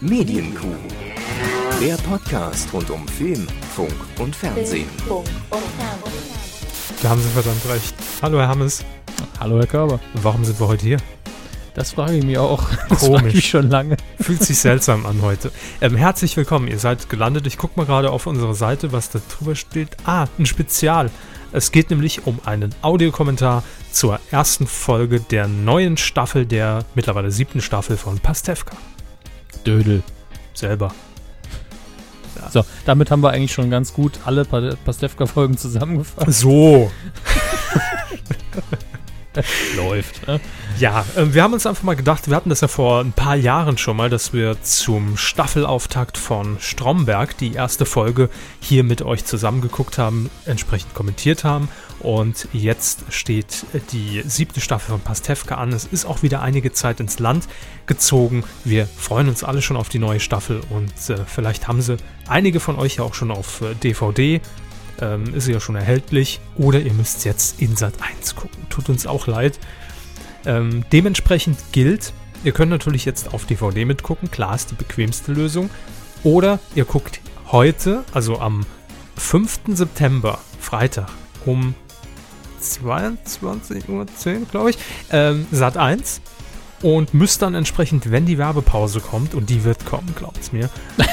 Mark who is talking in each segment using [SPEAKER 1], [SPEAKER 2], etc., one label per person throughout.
[SPEAKER 1] Medienkuh. Der Podcast rund um Film, Funk und Fernsehen.
[SPEAKER 2] Da haben Sie verdammt recht. Hallo, Herr Hammes.
[SPEAKER 3] Hallo, Herr Körber.
[SPEAKER 2] Warum sind wir heute hier?
[SPEAKER 3] Das frage ich mich auch. Das
[SPEAKER 2] Komisch.
[SPEAKER 3] frage ich schon lange.
[SPEAKER 2] Fühlt sich seltsam an heute. Ähm, herzlich willkommen. Ihr seid gelandet. Ich gucke mal gerade auf unsere Seite, was da drüber steht. Ah, ein Spezial. Es geht nämlich um einen Audiokommentar zur ersten Folge der neuen Staffel, der mittlerweile siebten Staffel von Pastewka.
[SPEAKER 3] Dödel.
[SPEAKER 2] Selber.
[SPEAKER 3] So, damit haben wir eigentlich schon ganz gut alle Pa- Pastewka-Folgen zusammengefasst.
[SPEAKER 2] So.
[SPEAKER 3] Läuft. Ne?
[SPEAKER 2] Ja, ähm, wir haben uns einfach mal gedacht, wir hatten das ja vor ein paar Jahren schon mal, dass wir zum Staffelauftakt von Stromberg die erste Folge hier mit euch zusammengeguckt haben, entsprechend kommentiert haben. Und jetzt steht die siebte Staffel von Pastewka an. Es ist auch wieder einige Zeit ins Land gezogen. Wir freuen uns alle schon auf die neue Staffel und äh, vielleicht haben sie einige von euch ja auch schon auf äh, DVD ähm, ist ja schon erhältlich. Oder ihr müsst jetzt in Sat 1 gucken. Tut uns auch leid. Ähm, dementsprechend gilt, ihr könnt natürlich jetzt auf DVD mitgucken. Klar ist die bequemste Lösung. Oder ihr guckt heute, also am 5. September, Freitag, um 22.10 Uhr, glaube ich, ähm, Sat 1 und müsst dann entsprechend, wenn die Werbepause kommt, und die wird kommen, glaubt's mir,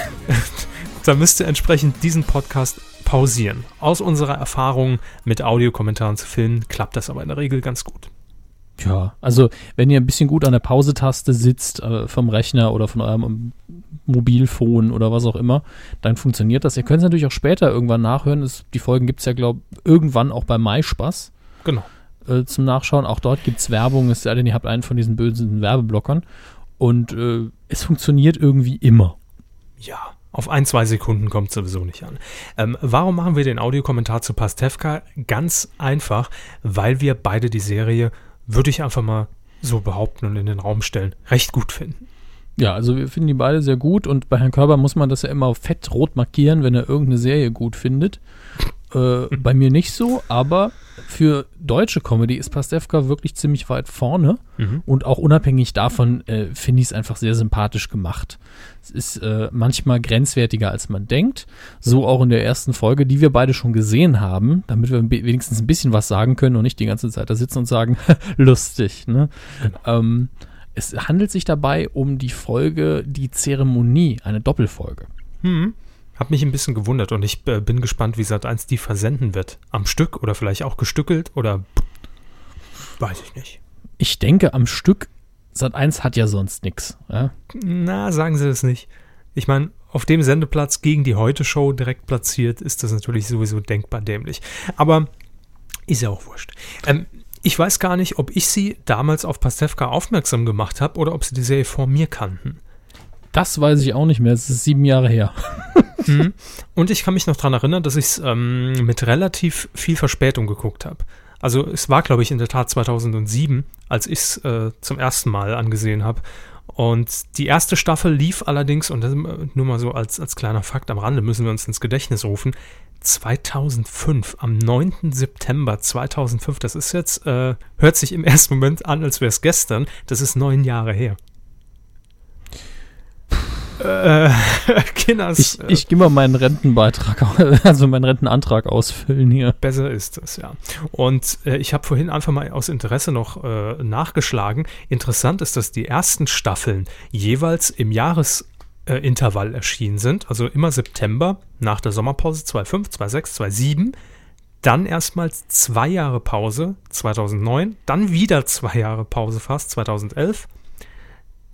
[SPEAKER 2] dann müsst ihr entsprechend diesen Podcast pausieren. Aus unserer Erfahrung mit Audiokommentaren zu filmen, klappt das aber in der Regel ganz gut.
[SPEAKER 3] Ja, also wenn ihr ein bisschen gut an der Pause-Taste sitzt äh, vom Rechner oder von eurem ähm, Mobilfon oder was auch immer, dann funktioniert das. Ihr könnt es natürlich auch später irgendwann nachhören. Es, die Folgen gibt es ja, glaube ich, irgendwann auch bei MySpaß
[SPEAKER 2] Genau.
[SPEAKER 3] äh, zum Nachschauen. Auch dort gibt es Werbung, es sei denn, ihr habt einen von diesen bösen Werbeblockern. Und äh, es funktioniert irgendwie immer.
[SPEAKER 2] Ja, auf ein, zwei Sekunden kommt sowieso nicht an. Ähm, warum machen wir den Audiokommentar zu Pastewka? Ganz einfach, weil wir beide die Serie, würde ich einfach mal so behaupten und in den Raum stellen, recht gut finden.
[SPEAKER 3] Ja, also wir finden die beide sehr gut und bei Herrn Körber muss man das ja immer fett rot markieren, wenn er irgendeine Serie gut findet. Äh, bei mir nicht so, aber für deutsche Comedy ist Pastewka wirklich ziemlich weit vorne
[SPEAKER 2] Mhm.
[SPEAKER 3] und auch unabhängig davon äh, finde ich es einfach sehr sympathisch gemacht. Es ist äh, manchmal grenzwertiger, als man denkt. So auch in der ersten Folge, die wir beide schon gesehen haben, damit wir wenigstens ein bisschen was sagen können und nicht die ganze Zeit da sitzen und sagen, lustig. Ne? Ähm, es handelt sich dabei um die Folge Die Zeremonie, eine Doppelfolge.
[SPEAKER 2] Hm. Hab mich ein bisschen gewundert und ich äh, bin gespannt, wie Sat1 die versenden wird. Am Stück oder vielleicht auch gestückelt oder weiß ich nicht.
[SPEAKER 3] Ich denke, am Stück, Sat 1 hat ja sonst nichts. Ja?
[SPEAKER 2] Na, sagen Sie das nicht. Ich meine, auf dem Sendeplatz gegen die Heute-Show direkt platziert, ist das natürlich sowieso denkbar dämlich. Aber ist ja auch wurscht. Ähm, ich weiß gar nicht, ob ich Sie damals auf Pastewka aufmerksam gemacht habe oder ob Sie die Serie vor mir kannten.
[SPEAKER 3] Das weiß ich auch nicht mehr. Es ist sieben Jahre her.
[SPEAKER 2] Mhm. Und ich kann mich noch daran erinnern, dass ich es ähm, mit relativ viel Verspätung geguckt habe. Also es war, glaube ich, in der Tat 2007, als ich es äh, zum ersten Mal angesehen habe. Und die erste Staffel lief allerdings, und das äh, nur mal so als, als kleiner Fakt am Rande, müssen wir uns ins Gedächtnis rufen, 2005, am 9. September 2005, das ist jetzt, äh, hört sich im ersten Moment an, als wäre es gestern, das ist neun Jahre her. Äh, Kinders,
[SPEAKER 3] Ich,
[SPEAKER 2] äh,
[SPEAKER 3] ich gehe mal meinen Rentenbeitrag, also meinen Rentenantrag ausfüllen hier.
[SPEAKER 2] Besser ist es, ja. Und äh, ich habe vorhin einfach mal aus Interesse noch äh, nachgeschlagen. Interessant ist, dass die ersten Staffeln jeweils im Jahresintervall äh, Intervall erschienen sind. Also immer September nach der Sommerpause 2005, 2006, 2007. Dann erstmals zwei Jahre Pause 2009. Dann wieder zwei Jahre Pause fast 2011.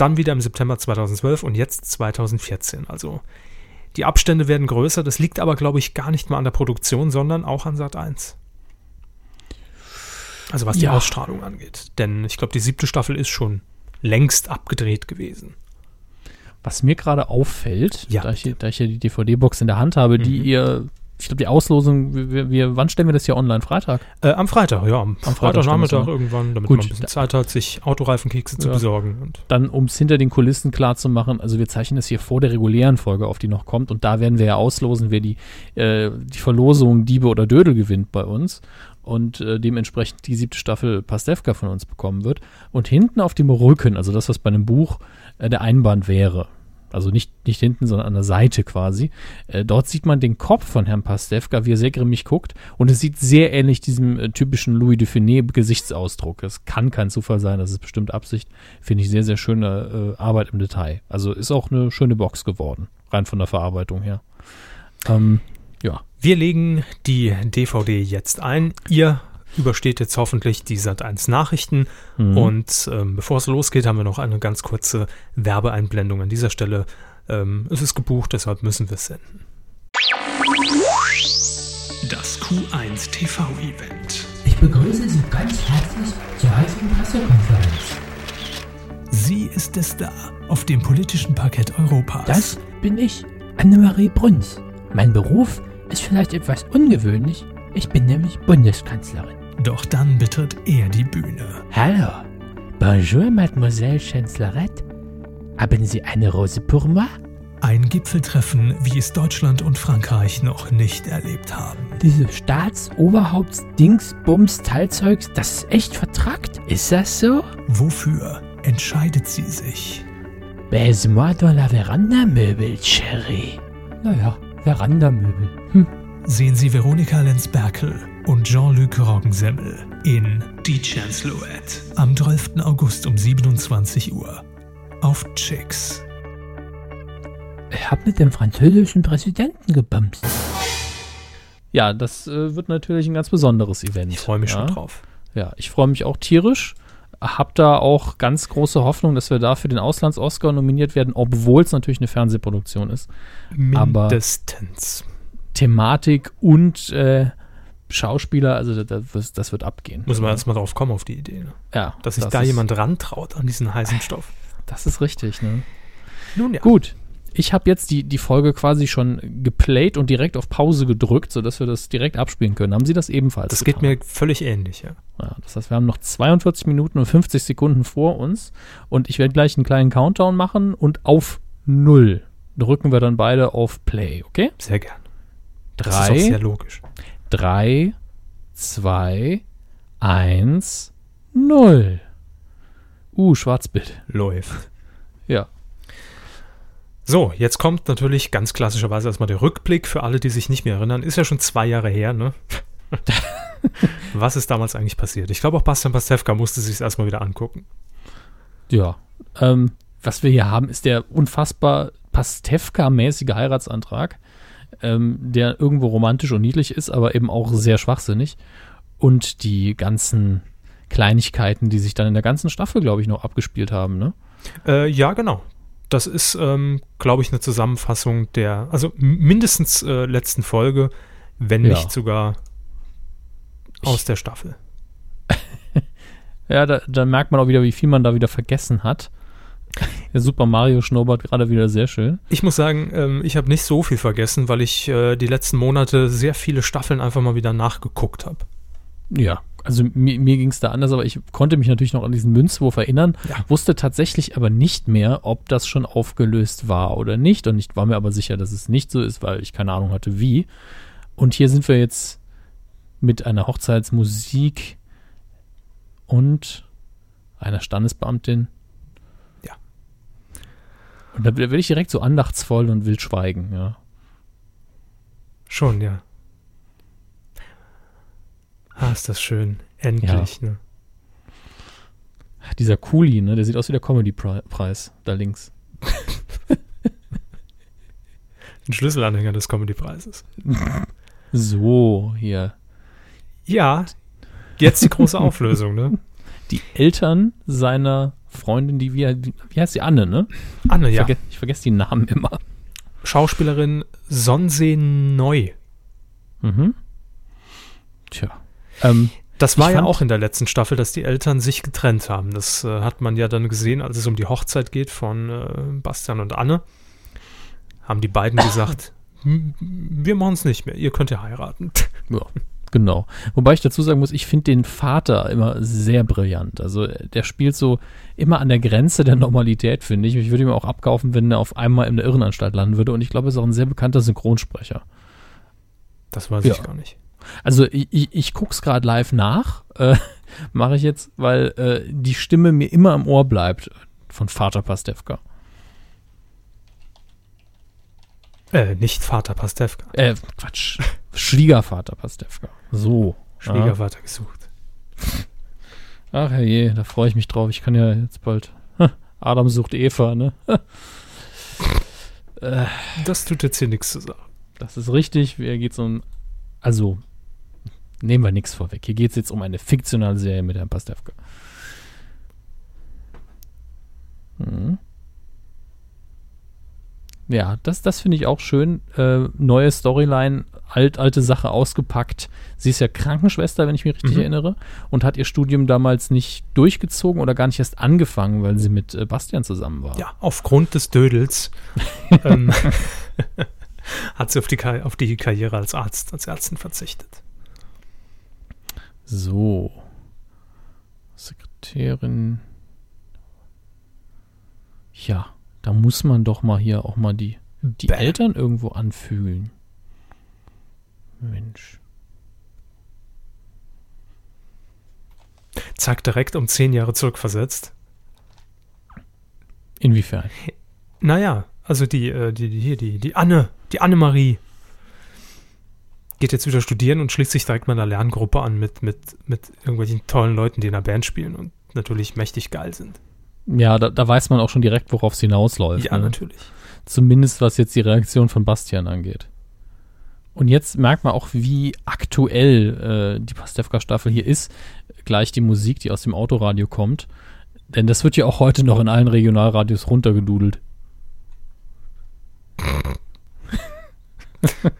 [SPEAKER 2] Dann wieder im September 2012 und jetzt 2014. Also die Abstände werden größer. Das liegt aber, glaube ich, gar nicht mal an der Produktion, sondern auch an Sat 1. Also was die
[SPEAKER 3] Ja.
[SPEAKER 2] Ausstrahlung angeht. Denn ich glaube, die siebte Staffel ist schon längst abgedreht gewesen.
[SPEAKER 3] Was mir gerade auffällt,
[SPEAKER 2] Ja.
[SPEAKER 3] da, ich, hier- da ich ja die DVD-Box in der Hand habe, die
[SPEAKER 2] Mhm.
[SPEAKER 3] ihr, ich glaube, die Auslosung, wir, wir- wann stellen wir das hier online? Freitag?
[SPEAKER 2] Äh, am Freitag, ja, am,
[SPEAKER 3] Freitag
[SPEAKER 2] Freitagnachmittag irgendwann, damit
[SPEAKER 3] Gut.
[SPEAKER 2] man ein bisschen Zeit hat, sich Autoreifenkekse zu
[SPEAKER 3] Ja.
[SPEAKER 2] besorgen. Und
[SPEAKER 3] Dann, um es hinter den Kulissen klar zu machen, also wir zeichnen das hier vor der regulären Folge auf, die noch kommt. Und da werden wir ja auslosen, wer die, äh, die Verlosung Diebe oder Dödel gewinnt bei uns. Und äh, dementsprechend die siebte Staffel Pastewka von uns bekommen wird. Und hinten auf dem Rücken, also das, was bei einem Buch äh, der Einband wäre, Also nicht, nicht hinten, sondern an der Seite quasi. Äh, dort sieht man den Kopf von Herrn Pastewka, wie er sehr grimmig guckt. Und es sieht sehr ähnlich diesem äh, typischen Louis de Finet Gesichtsausdruck. Es kann kein Zufall sein, das ist bestimmt Absicht. Finde ich sehr, sehr schöne äh, Arbeit im Detail. Also ist auch eine schöne Box geworden, rein von der Verarbeitung her. Ähm, ja.
[SPEAKER 2] Wir legen die DVD jetzt ein. Ihr übersteht jetzt hoffentlich die Sat1 Nachrichten. Mhm. Und ähm, bevor es losgeht, haben wir noch eine ganz kurze Werbeeinblendung an dieser Stelle. Ähm, es ist gebucht, deshalb müssen wir es senden.
[SPEAKER 1] Das Q1 TV-Event.
[SPEAKER 4] Ich begrüße Sie ganz herzlich zur heutigen Pressekonferenz.
[SPEAKER 1] Sie ist der Star auf dem politischen Parkett Europas.
[SPEAKER 4] Das bin ich, Annemarie Bruns. Mein Beruf ist vielleicht etwas ungewöhnlich. Ich bin nämlich Bundeskanzlerin.
[SPEAKER 1] Doch dann betritt er die Bühne.
[SPEAKER 4] Hallo. Bonjour, Mademoiselle Chancellerette. Haben Sie eine Rose pour moi?
[SPEAKER 1] Ein Gipfeltreffen, wie es Deutschland und Frankreich noch nicht erlebt haben.
[SPEAKER 4] Diese Staatsoberhaupts-Dingsbums-Teilzeugs, das ist echt vertrackt. Ist das so?
[SPEAKER 1] Wofür entscheidet sie sich?
[SPEAKER 4] Baise-moi dans la Veranda-Möbel, Chérie. Naja, Verandamöbel. Hm.
[SPEAKER 1] Sehen Sie Veronika Lenz-Berkel und Jean-Luc Roggensemmel in Die Chancellorette am 12. August um 27 Uhr auf Chicks.
[SPEAKER 4] Ich hab mit dem französischen Präsidenten gebumst.
[SPEAKER 3] Ja, das äh, wird natürlich ein ganz besonderes Event.
[SPEAKER 2] Ich freue mich
[SPEAKER 3] ja.
[SPEAKER 2] schon drauf.
[SPEAKER 3] Ja, ich freue mich auch tierisch. Hab da auch ganz große Hoffnung, dass wir da für den Auslands-Oscar nominiert werden, obwohl es natürlich eine Fernsehproduktion ist.
[SPEAKER 2] Mindestens.
[SPEAKER 3] Thematik und äh, Schauspieler, also das, das, wird abgehen.
[SPEAKER 2] Muss man erstmal drauf kommen, auf die Idee. Ne?
[SPEAKER 3] Ja.
[SPEAKER 2] Dass sich
[SPEAKER 3] das
[SPEAKER 2] da jemand rantraut an diesen heißen Stoff.
[SPEAKER 3] Das ist richtig, ne?
[SPEAKER 2] Nun ja.
[SPEAKER 3] Gut. Ich habe jetzt die, die Folge quasi schon geplayt und direkt auf Pause gedrückt, sodass wir das direkt abspielen können. Haben Sie das ebenfalls?
[SPEAKER 2] Das geht
[SPEAKER 3] getan?
[SPEAKER 2] mir völlig ähnlich, ja.
[SPEAKER 3] Ja, das heißt, wir haben noch 42 Minuten und 50 Sekunden vor uns und ich werde gleich einen kleinen Countdown machen und auf Null drücken wir dann beide auf Play, okay?
[SPEAKER 2] Sehr gern. Das ist auch sehr
[SPEAKER 3] Drei,
[SPEAKER 2] logisch.
[SPEAKER 3] Drei, zwei, eins, null. Uh, Schwarzbild.
[SPEAKER 2] Läuft.
[SPEAKER 3] Ja.
[SPEAKER 2] So, jetzt kommt natürlich ganz klassischerweise erstmal der Rückblick für alle, die sich nicht mehr erinnern. Ist ja schon zwei Jahre her, ne? Was ist damals eigentlich passiert? Ich glaube, auch Bastian Pastewka musste sich erstmal wieder angucken.
[SPEAKER 3] Ja. Ähm, was wir hier haben, ist der unfassbar Pastewka-mäßige Heiratsantrag, ähm, der irgendwo romantisch und niedlich ist, aber eben auch sehr schwachsinnig. Und die ganzen Kleinigkeiten, die sich dann in der ganzen Staffel, glaube ich, noch abgespielt haben, ne?
[SPEAKER 2] Äh, ja, genau. Das ist, ähm, glaube ich, eine Zusammenfassung der, also mindestens äh, letzten Folge, wenn
[SPEAKER 3] Ja.
[SPEAKER 2] nicht sogar aus der Staffel.
[SPEAKER 3] Ja, da, da merkt man auch wieder, wie viel man da wieder vergessen hat. Der Super Mario Schnurrbart gerade wieder sehr schön.
[SPEAKER 2] Ich muss sagen, ähm, ich habe nicht so viel vergessen, weil ich äh, die letzten Monate sehr viele Staffeln einfach mal wieder nachgeguckt habe.
[SPEAKER 3] Ja, also mir, mir ging es da anders, aber ich konnte mich natürlich noch an diesen Münzwurf erinnern,
[SPEAKER 2] Ja.
[SPEAKER 3] wusste tatsächlich aber nicht mehr, ob das schon aufgelöst war oder nicht. Und ich war mir aber sicher, dass es nicht so ist, weil ich keine Ahnung hatte, wie. Und hier sind wir jetzt mit einer Hochzeitsmusik und einer Standesbeamtin.
[SPEAKER 2] Ja.
[SPEAKER 3] Und da will ich direkt so andachtsvoll und will schweigen, ja.
[SPEAKER 2] Schon, ja. Ah, ist das schön. Endlich, ne?
[SPEAKER 3] Dieser Kuli, ne, der sieht aus wie der Comedy-Preis da links.
[SPEAKER 2] Ein Schlüsselanhänger des Comedy-Preises.
[SPEAKER 3] So, hier.
[SPEAKER 2] Ja, jetzt die große Auflösung, ne?
[SPEAKER 3] Die Eltern seiner Freundin, die, wie, wie heißt die, Anne, ne?
[SPEAKER 2] Anne,
[SPEAKER 3] Ich,
[SPEAKER 2] ja.
[SPEAKER 3] verge ich vergesse die Namen immer.
[SPEAKER 2] Schauspielerin Sonsee Neu.
[SPEAKER 3] Mhm. Tja. Ähm,
[SPEAKER 2] Das war ja auch in der letzten Staffel, dass die Eltern sich getrennt haben. Das äh, hat man ja dann gesehen, als es um die Hochzeit geht von äh, Bastian und Anne. Haben die beiden gesagt, "M- wir machen es nicht mehr, ihr könnt ja heiraten.
[SPEAKER 3] ja, genau. Wobei ich dazu sagen muss, ich finde den Vater immer sehr brillant. Also der spielt so immer an der Grenze der Normalität, finde ich. Ich würde ihm auch abkaufen, wenn er auf einmal in der Irrenanstalt landen würde. Und ich glaube, er ist auch ein sehr bekannter Synchronsprecher.
[SPEAKER 2] Das weiß
[SPEAKER 3] Ja.
[SPEAKER 2] ich gar nicht.
[SPEAKER 3] Also ich, ich, ich gucke es gerade live nach, äh, mache ich jetzt, weil äh, die Stimme mir immer im Ohr bleibt von Vater Pastewka.
[SPEAKER 2] Äh, nicht Vater Pastewka.
[SPEAKER 3] Äh, Quatsch. Schwiegervater Pastewka. So.
[SPEAKER 2] Schwiegervater gesucht.
[SPEAKER 3] Ach herrje, da freue ich mich drauf. Ich kann ja jetzt bald. Adam sucht Eva, ne? äh,
[SPEAKER 2] Das tut jetzt hier nichts zu sagen.
[SPEAKER 3] das ist richtig. Hier geht's um. Also, nehmen wir nichts vorweg. Hier geht es jetzt um eine fiktionale Serie mit Herrn Pastewka. Mhm. Ja, das, das finde ich auch schön. Äh, neue Storyline, alt, alte Sache ausgepackt. Sie ist ja Krankenschwester, wenn ich mich richtig
[SPEAKER 2] Mhm.
[SPEAKER 3] erinnere, und hat ihr Studium damals nicht durchgezogen oder gar nicht erst angefangen, weil sie mit äh, Bastian zusammen war.
[SPEAKER 2] Ja, aufgrund des Dödels ähm, hat sie auf die, auf die Karriere als Arzt, als Ärztin verzichtet.
[SPEAKER 3] So. Sekretärin. Ja, da muss man doch mal hier auch mal die, die. Eltern irgendwo anfühlen. Mensch.
[SPEAKER 2] Zack, direkt um zehn Jahre zurückversetzt.
[SPEAKER 3] Inwiefern?
[SPEAKER 2] Naja, also die, äh, die, die hier, die, die Anne, die Annemarie geht jetzt wieder studieren und schließt sich direkt mal einer Lerngruppe an mit, mit, mit irgendwelchen tollen Leuten, die in einer Band spielen und natürlich mächtig geil sind.
[SPEAKER 3] Ja, da, da weiß man auch schon direkt, worauf es hinausläuft.
[SPEAKER 2] Ja,
[SPEAKER 3] ne?
[SPEAKER 2] natürlich.
[SPEAKER 3] Zumindest was jetzt die Reaktion von Bastian angeht. Und jetzt merkt man auch, wie aktuell äh, die Pastewka-Staffel hier ist. Gleich die Musik, die aus dem Autoradio kommt. Denn das wird ja auch heute noch in allen Regionalradios runtergedudelt.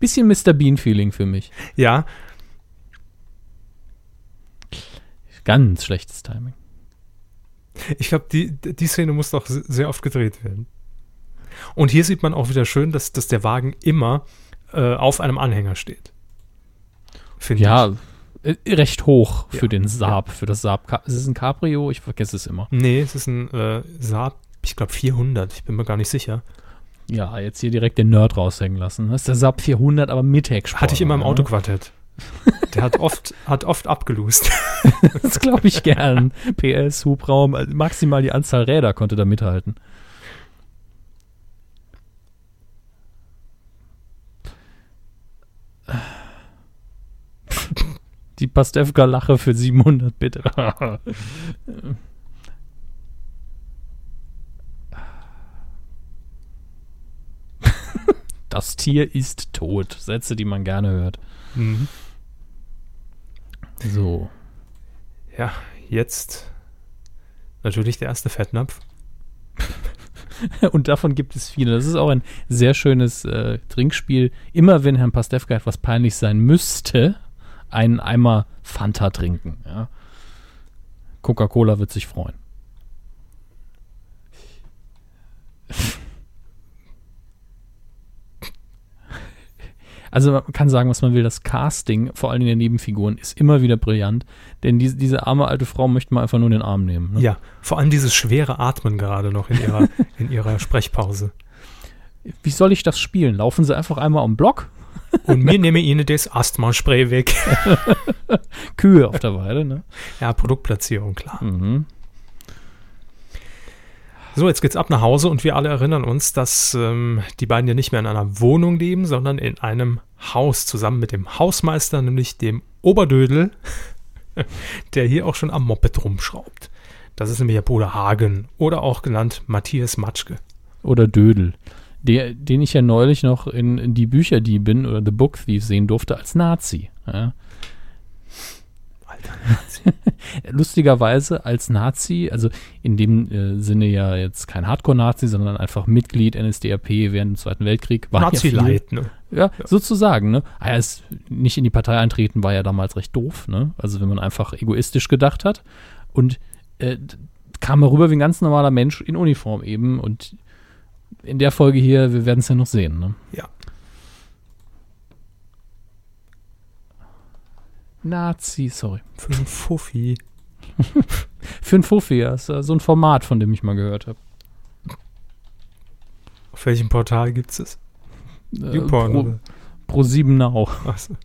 [SPEAKER 3] Bisschen Mr. Bean-Feeling für mich.
[SPEAKER 2] Ja,
[SPEAKER 3] Ganz schlechtes Timing.
[SPEAKER 2] ich glaube, die, die Szene muss doch se- sehr oft gedreht werden. Und hier sieht man auch wieder schön, dass, dass der Wagen immer äh, auf einem Anhänger steht. Finde
[SPEAKER 3] Ja, äh, recht hoch für
[SPEAKER 2] Ja.
[SPEAKER 3] den Saab, für das Saab. Ist es ein Cabrio? Ich vergesse es immer.
[SPEAKER 2] ich. Nee, es ist ein äh, Saab, ich glaube 400, ich bin mir gar nicht sicher.
[SPEAKER 3] Ja, jetzt hier direkt den Nerd raushängen lassen. Das ist der Saab 400, aber mit Heckspoiler.
[SPEAKER 2] Hatte ich immer im
[SPEAKER 3] ne?
[SPEAKER 2] Autoquartett. Der hat oft, hat oft abgelust.
[SPEAKER 3] Das glaube ich gern. PS, Hubraum, also maximal die Anzahl Räder konnte da mithalten. Die Pastewka-Lache für 700, bitte. Das Tier ist tot. Sätze, die man gerne hört.
[SPEAKER 2] Mhm.
[SPEAKER 3] So.
[SPEAKER 2] Ja, jetzt natürlich der erste Fettnapf.
[SPEAKER 3] Und davon gibt es viele. Das ist auch ein sehr schönes äh, Trinkspiel. Immer wenn Herrn Pastewka etwas peinlich sein müsste, einen Eimer Fanta trinken. Ja. Coca-Cola wird sich freuen. Also man kann sagen, was man will, das Casting, vor allem in den Nebenfiguren, ist immer wieder brillant. Denn diese, diese arme alte Frau möchte man einfach nur in den Arm nehmen. Ne?
[SPEAKER 2] Ja, vor allem dieses schwere Atmen gerade noch in ihrer, in ihrer Sprechpause.
[SPEAKER 3] Wie soll ich das spielen? Laufen Sie einfach einmal am Block?
[SPEAKER 2] Und mir nehme Ihnen das Asthma-Spray weg.
[SPEAKER 3] Kühe auf der Weide, ne?
[SPEAKER 2] Ja, Produktplatzierung, klar.
[SPEAKER 3] Mhm.
[SPEAKER 2] So, jetzt geht's ab nach Hause und wir alle erinnern uns, dass ähm, die beiden ja nicht mehr in einer Wohnung leben, sondern in einem Haus zusammen mit dem Hausmeister, nämlich dem Oberdödel, der hier auch schon am Moped rumschraubt. Das ist nämlich der Bruder Hagen oder auch genannt Matthias Matschke.
[SPEAKER 3] Oder Dödel. Der, den ich ja neulich noch in, in die Bücherdiebin oder The Book Thief sehen durfte als Nazi. Ja.
[SPEAKER 2] Alter,
[SPEAKER 3] Lustigerweise als Nazi, also in dem äh, Sinne ja jetzt kein Hardcore-Nazi, sondern einfach Mitglied NSDAP während dem Zweiten Weltkrieg. War ja viel-
[SPEAKER 2] Nazi-Light, ne?
[SPEAKER 3] Ja, sozusagen, ne? Ah, Er ist nicht in die Partei eintreten, war ja damals recht doof, ne? Also wenn man einfach egoistisch gedacht hat. Und äh, kam er rüber wie ein ganz normaler Mensch in Uniform eben. Und in der Folge hier, wir werden es ja noch sehen, ne?
[SPEAKER 2] Ja.
[SPEAKER 3] Nazi, sorry.
[SPEAKER 2] Für einen Fuffi.
[SPEAKER 3] Für ein Fuffi, ja, ist äh, so ein Format, von dem ich mal gehört habe.
[SPEAKER 2] Auf welchem Portal gibt's es?
[SPEAKER 3] Äh,
[SPEAKER 2] YouPorn,
[SPEAKER 3] Pro? Pro 7 Now.
[SPEAKER 2] Achso.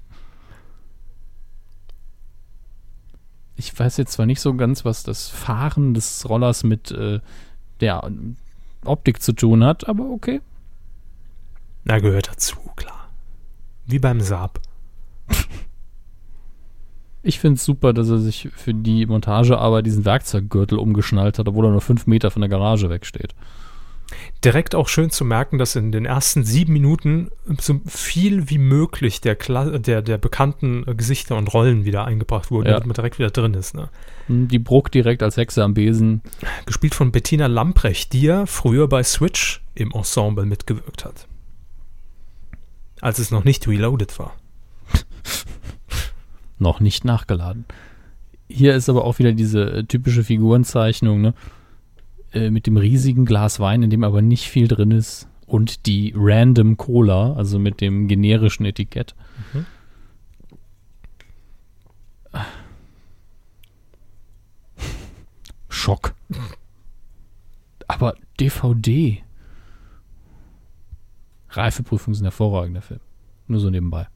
[SPEAKER 3] Ich weiß jetzt zwar nicht so ganz, was das Fahren des Rollers mit äh, der Optik zu tun hat, aber okay.
[SPEAKER 2] Na, gehört dazu, klar. Wie beim Saab.
[SPEAKER 3] Ich finde es super, dass er sich für die Montagearbeit diesen Werkzeuggürtel umgeschnallt hat, obwohl er nur fünf Meter von der Garage wegsteht.
[SPEAKER 2] Direkt auch schön zu merken, dass in den ersten sieben Minuten so viel wie möglich der, Kla der, der bekannten Gesichter und Rollen wieder eingebracht wurden,
[SPEAKER 3] Ja.
[SPEAKER 2] damit man direkt wieder drin ist. Ne?
[SPEAKER 3] Hm, Die Bruck direkt als Hexe am Besen.
[SPEAKER 2] Gespielt von Bettina Lamprecht, die ja früher bei Switch im Ensemble mitgewirkt hat. Als es noch nicht reloaded war.
[SPEAKER 3] noch nicht nachgeladen. Hier ist aber auch wieder diese äh, typische Figurenzeichnung, ne? Äh, mit dem riesigen Glas Wein, in dem aber nicht viel drin ist. Und die Random Cola, also mit dem generischen Etikett.
[SPEAKER 2] Mhm.
[SPEAKER 3] Schock. Aber DVD. Reifeprüfung ist ein hervorragender Film. Nur so nebenbei.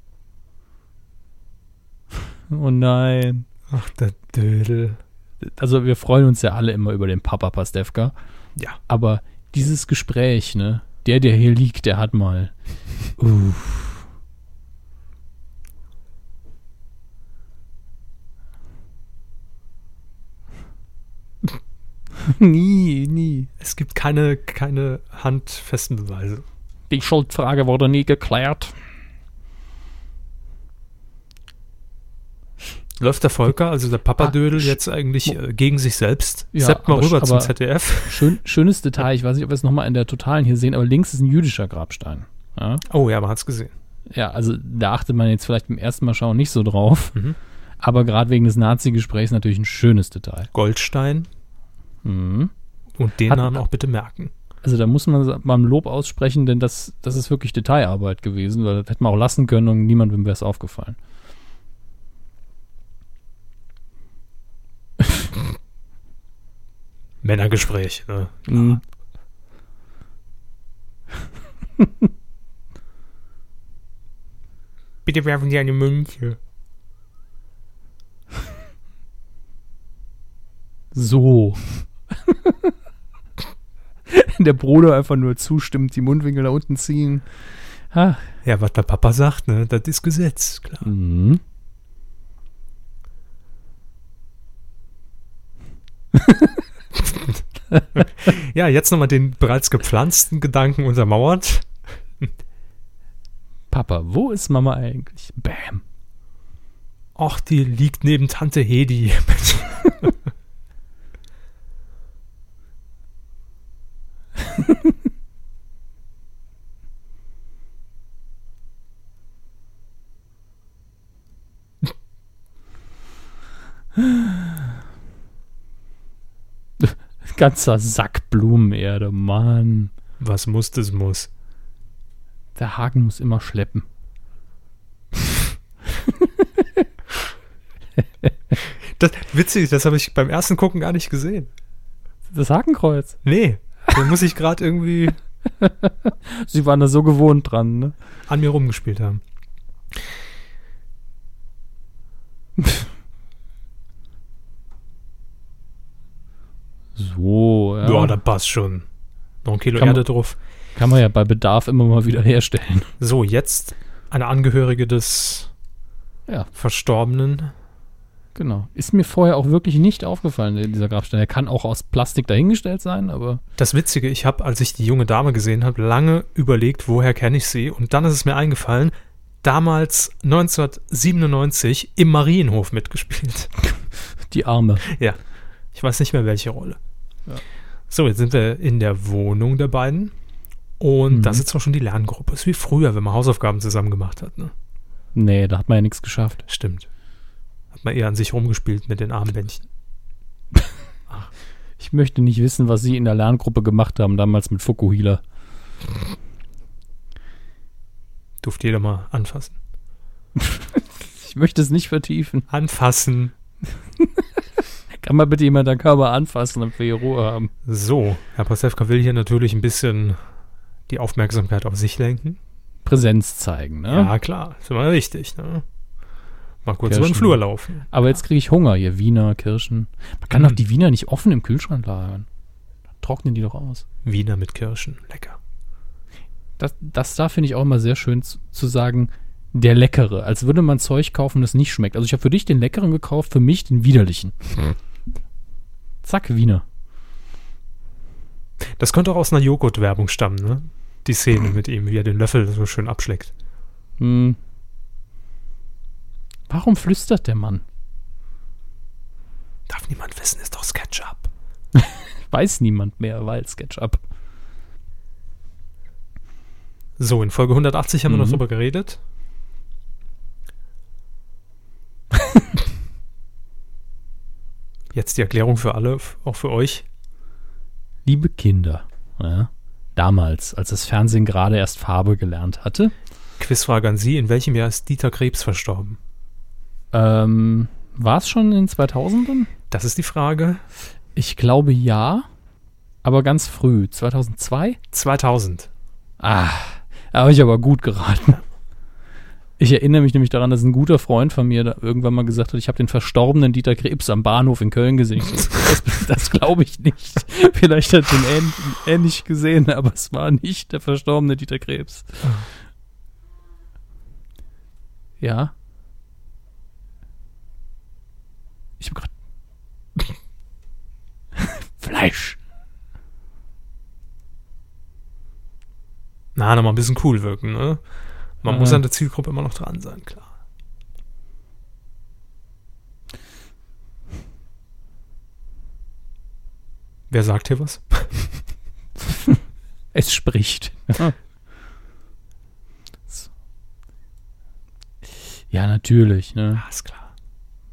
[SPEAKER 3] Oh nein.
[SPEAKER 2] Ach, der Dödel.
[SPEAKER 3] Also wir freuen uns ja alle immer über den Papa Pastewka.
[SPEAKER 2] Ja.
[SPEAKER 3] Aber dieses Gespräch, ne? Der, der hier liegt, der hat mal. Uff. nie, nie.
[SPEAKER 2] Es gibt keine, keine handfesten Beweise.
[SPEAKER 3] Die Schuldfrage wurde nie geklärt.
[SPEAKER 2] Läuft der Volker, also der Papadödel,
[SPEAKER 3] Ah,
[SPEAKER 2] jetzt eigentlich äh, gegen sich selbst?
[SPEAKER 3] Ja,
[SPEAKER 2] Seppt mal rüber zum ZDF.
[SPEAKER 3] Schön, schönes Detail, ich weiß nicht, ob wir es nochmal in der Totalen hier sehen, aber links ist ein jüdischer Grabstein. Ja,
[SPEAKER 2] Oh ja, man hat's gesehen.
[SPEAKER 3] ja also da achtet man jetzt vielleicht beim ersten Mal schauen nicht so drauf.
[SPEAKER 2] Mhm.
[SPEAKER 3] Aber gerade wegen des Nazi-Gesprächs natürlich ein schönes Detail.
[SPEAKER 2] Goldstein
[SPEAKER 3] Mhm.
[SPEAKER 2] und den
[SPEAKER 3] Hat-
[SPEAKER 2] Namen auch bitte merken.
[SPEAKER 3] Also da muss man mal ein Lob aussprechen, denn das, das ist wirklich Detailarbeit gewesen, weil das hätte man auch lassen können und niemandem wäre es aufgefallen.
[SPEAKER 2] Männergespräch. Ne?
[SPEAKER 3] Mhm.
[SPEAKER 2] Bitte werfen Sie eine Münze.
[SPEAKER 3] So. Der Bruder einfach nur zustimmt, die Mundwinkel nach unten ziehen. Ah.
[SPEAKER 2] Ja, was der Papa sagt, ne, das ist Gesetz, klar.
[SPEAKER 3] Mhm.
[SPEAKER 2] Ja, jetzt nochmal den bereits gepflanzten Gedanken untermauert.
[SPEAKER 3] Papa, wo ist Mama eigentlich? Bam.
[SPEAKER 2] Ach, die liegt neben Tante Hedi.
[SPEAKER 3] Ganzer Sack Blumenerde, Mann.
[SPEAKER 2] Was muss, das muss.
[SPEAKER 3] Der Haken muss immer schleppen.
[SPEAKER 2] Das, witzig, das habe ich beim ersten Gucken gar nicht gesehen.
[SPEAKER 3] Das Hakenkreuz.
[SPEAKER 2] Nee, da muss ich gerade irgendwie
[SPEAKER 3] Sie waren da so gewohnt dran, ne?
[SPEAKER 2] an mir rumgespielt haben.
[SPEAKER 3] So, ja.
[SPEAKER 2] Ja, das passt schon. Noch ein Kilo
[SPEAKER 3] Kann man-
[SPEAKER 2] Erde drauf.
[SPEAKER 3] Kann man ja bei Bedarf immer mal wieder herstellen.
[SPEAKER 2] So, jetzt eine Angehörige des
[SPEAKER 3] Ja.
[SPEAKER 2] Verstorbenen.
[SPEAKER 3] Genau. Ist mir vorher auch wirklich nicht aufgefallen, dieser Grabstein. Er kann auch aus Plastik dahingestellt sein, aber
[SPEAKER 2] Das Witzige, ich habe, als ich die junge Dame gesehen habe, lange überlegt, woher kenne ich sie. Und dann ist es mir eingefallen, damals 1997 im Marienhof mitgespielt.
[SPEAKER 3] die Arme.
[SPEAKER 2] Ja, ich weiß nicht mehr welche Rolle.
[SPEAKER 3] Ja.
[SPEAKER 2] So, jetzt sind wir in der Wohnung der beiden. Und
[SPEAKER 3] Mhm.
[SPEAKER 2] da sitzt auch schon die Lerngruppe. Ist wie früher, wenn man Hausaufgaben zusammen gemacht hat. Ne?
[SPEAKER 3] Nee, da hat man ja nichts geschafft.
[SPEAKER 2] Stimmt. Hat man eher an sich rumgespielt mit den Armbändchen.
[SPEAKER 3] Ich möchte nicht wissen, was sie in der Lerngruppe gemacht haben, damals mit Fukuhila.
[SPEAKER 2] Durfte jeder mal anfassen.
[SPEAKER 3] Ich möchte es nicht vertiefen.
[SPEAKER 2] Anfassen.
[SPEAKER 3] Kann mal bitte jemand deinen Körper anfassen, damit wir hier Ruhe haben?
[SPEAKER 2] So, Herr Pasewka will hier natürlich ein bisschen die Aufmerksamkeit auf sich lenken.
[SPEAKER 3] Präsenz zeigen, ne?
[SPEAKER 2] Ja, klar, ist immer wichtig. Ne? Mal kurz über den. Flur laufen.
[SPEAKER 3] Aber jetzt kriege ich Hunger hier. Wiener, Kirschen. Man kann
[SPEAKER 2] Mm.
[SPEAKER 3] doch die Wiener nicht offen im Kühlschrank lagern. trocknen die doch aus.
[SPEAKER 2] Wiener mit Kirschen. Lecker.
[SPEAKER 3] Das, das da finde ich auch immer sehr schön zu, zu sagen, der Leckere. Als würde man Zeug kaufen, das nicht schmeckt. Also ich habe für dich den Leckeren gekauft, für mich den Widerlichen. Zack, Wiener.
[SPEAKER 2] Das könnte auch aus einer Joghurt-Werbung stammen, ne? Die Szene mit ihm, wie er den Löffel so schön abschlägt.
[SPEAKER 3] Hm. Warum flüstert der Mann?
[SPEAKER 2] Darf niemand wissen, ist doch Sketchup.
[SPEAKER 3] Weiß niemand mehr, weil SketchUp.
[SPEAKER 2] So, in Folge 180 haben wir noch
[SPEAKER 3] Mhm.
[SPEAKER 2] drüber geredet. Jetzt die Erklärung für alle, auch für euch.
[SPEAKER 3] Liebe Kinder, ja, damals, als das Fernsehen gerade erst Farbe gelernt hatte,
[SPEAKER 2] Quizfrage an Sie. In welchem Jahr ist Dieter Krebs verstorben?
[SPEAKER 3] ähm, war es schon in den 2000ern?
[SPEAKER 2] Das ist die Frage.
[SPEAKER 3] Ich glaube ja, aber ganz früh, 2002?
[SPEAKER 2] 2000.
[SPEAKER 3] Ah, da habe ich aber gut geraten. Ich erinnere mich nämlich daran, dass ein guter Freund von mir irgendwann mal gesagt hat, ich habe den verstorbenen Dieter Krebs am Bahnhof in Köln gesehen. Das das glaube ich nicht. Vielleicht hat den ähn, ähnlich gesehen, aber es war nicht der verstorbene Dieter Krebs. Ja. Ich habe gerade Fleisch.
[SPEAKER 2] Na, nochmal ein bisschen cool wirken, ne? Man
[SPEAKER 3] Ja.
[SPEAKER 2] muss an der Zielgruppe immer noch dran sein, klar. Wer sagt hier was?
[SPEAKER 3] Es spricht. Ja, natürlich. Ne?
[SPEAKER 2] Ah, ist klar.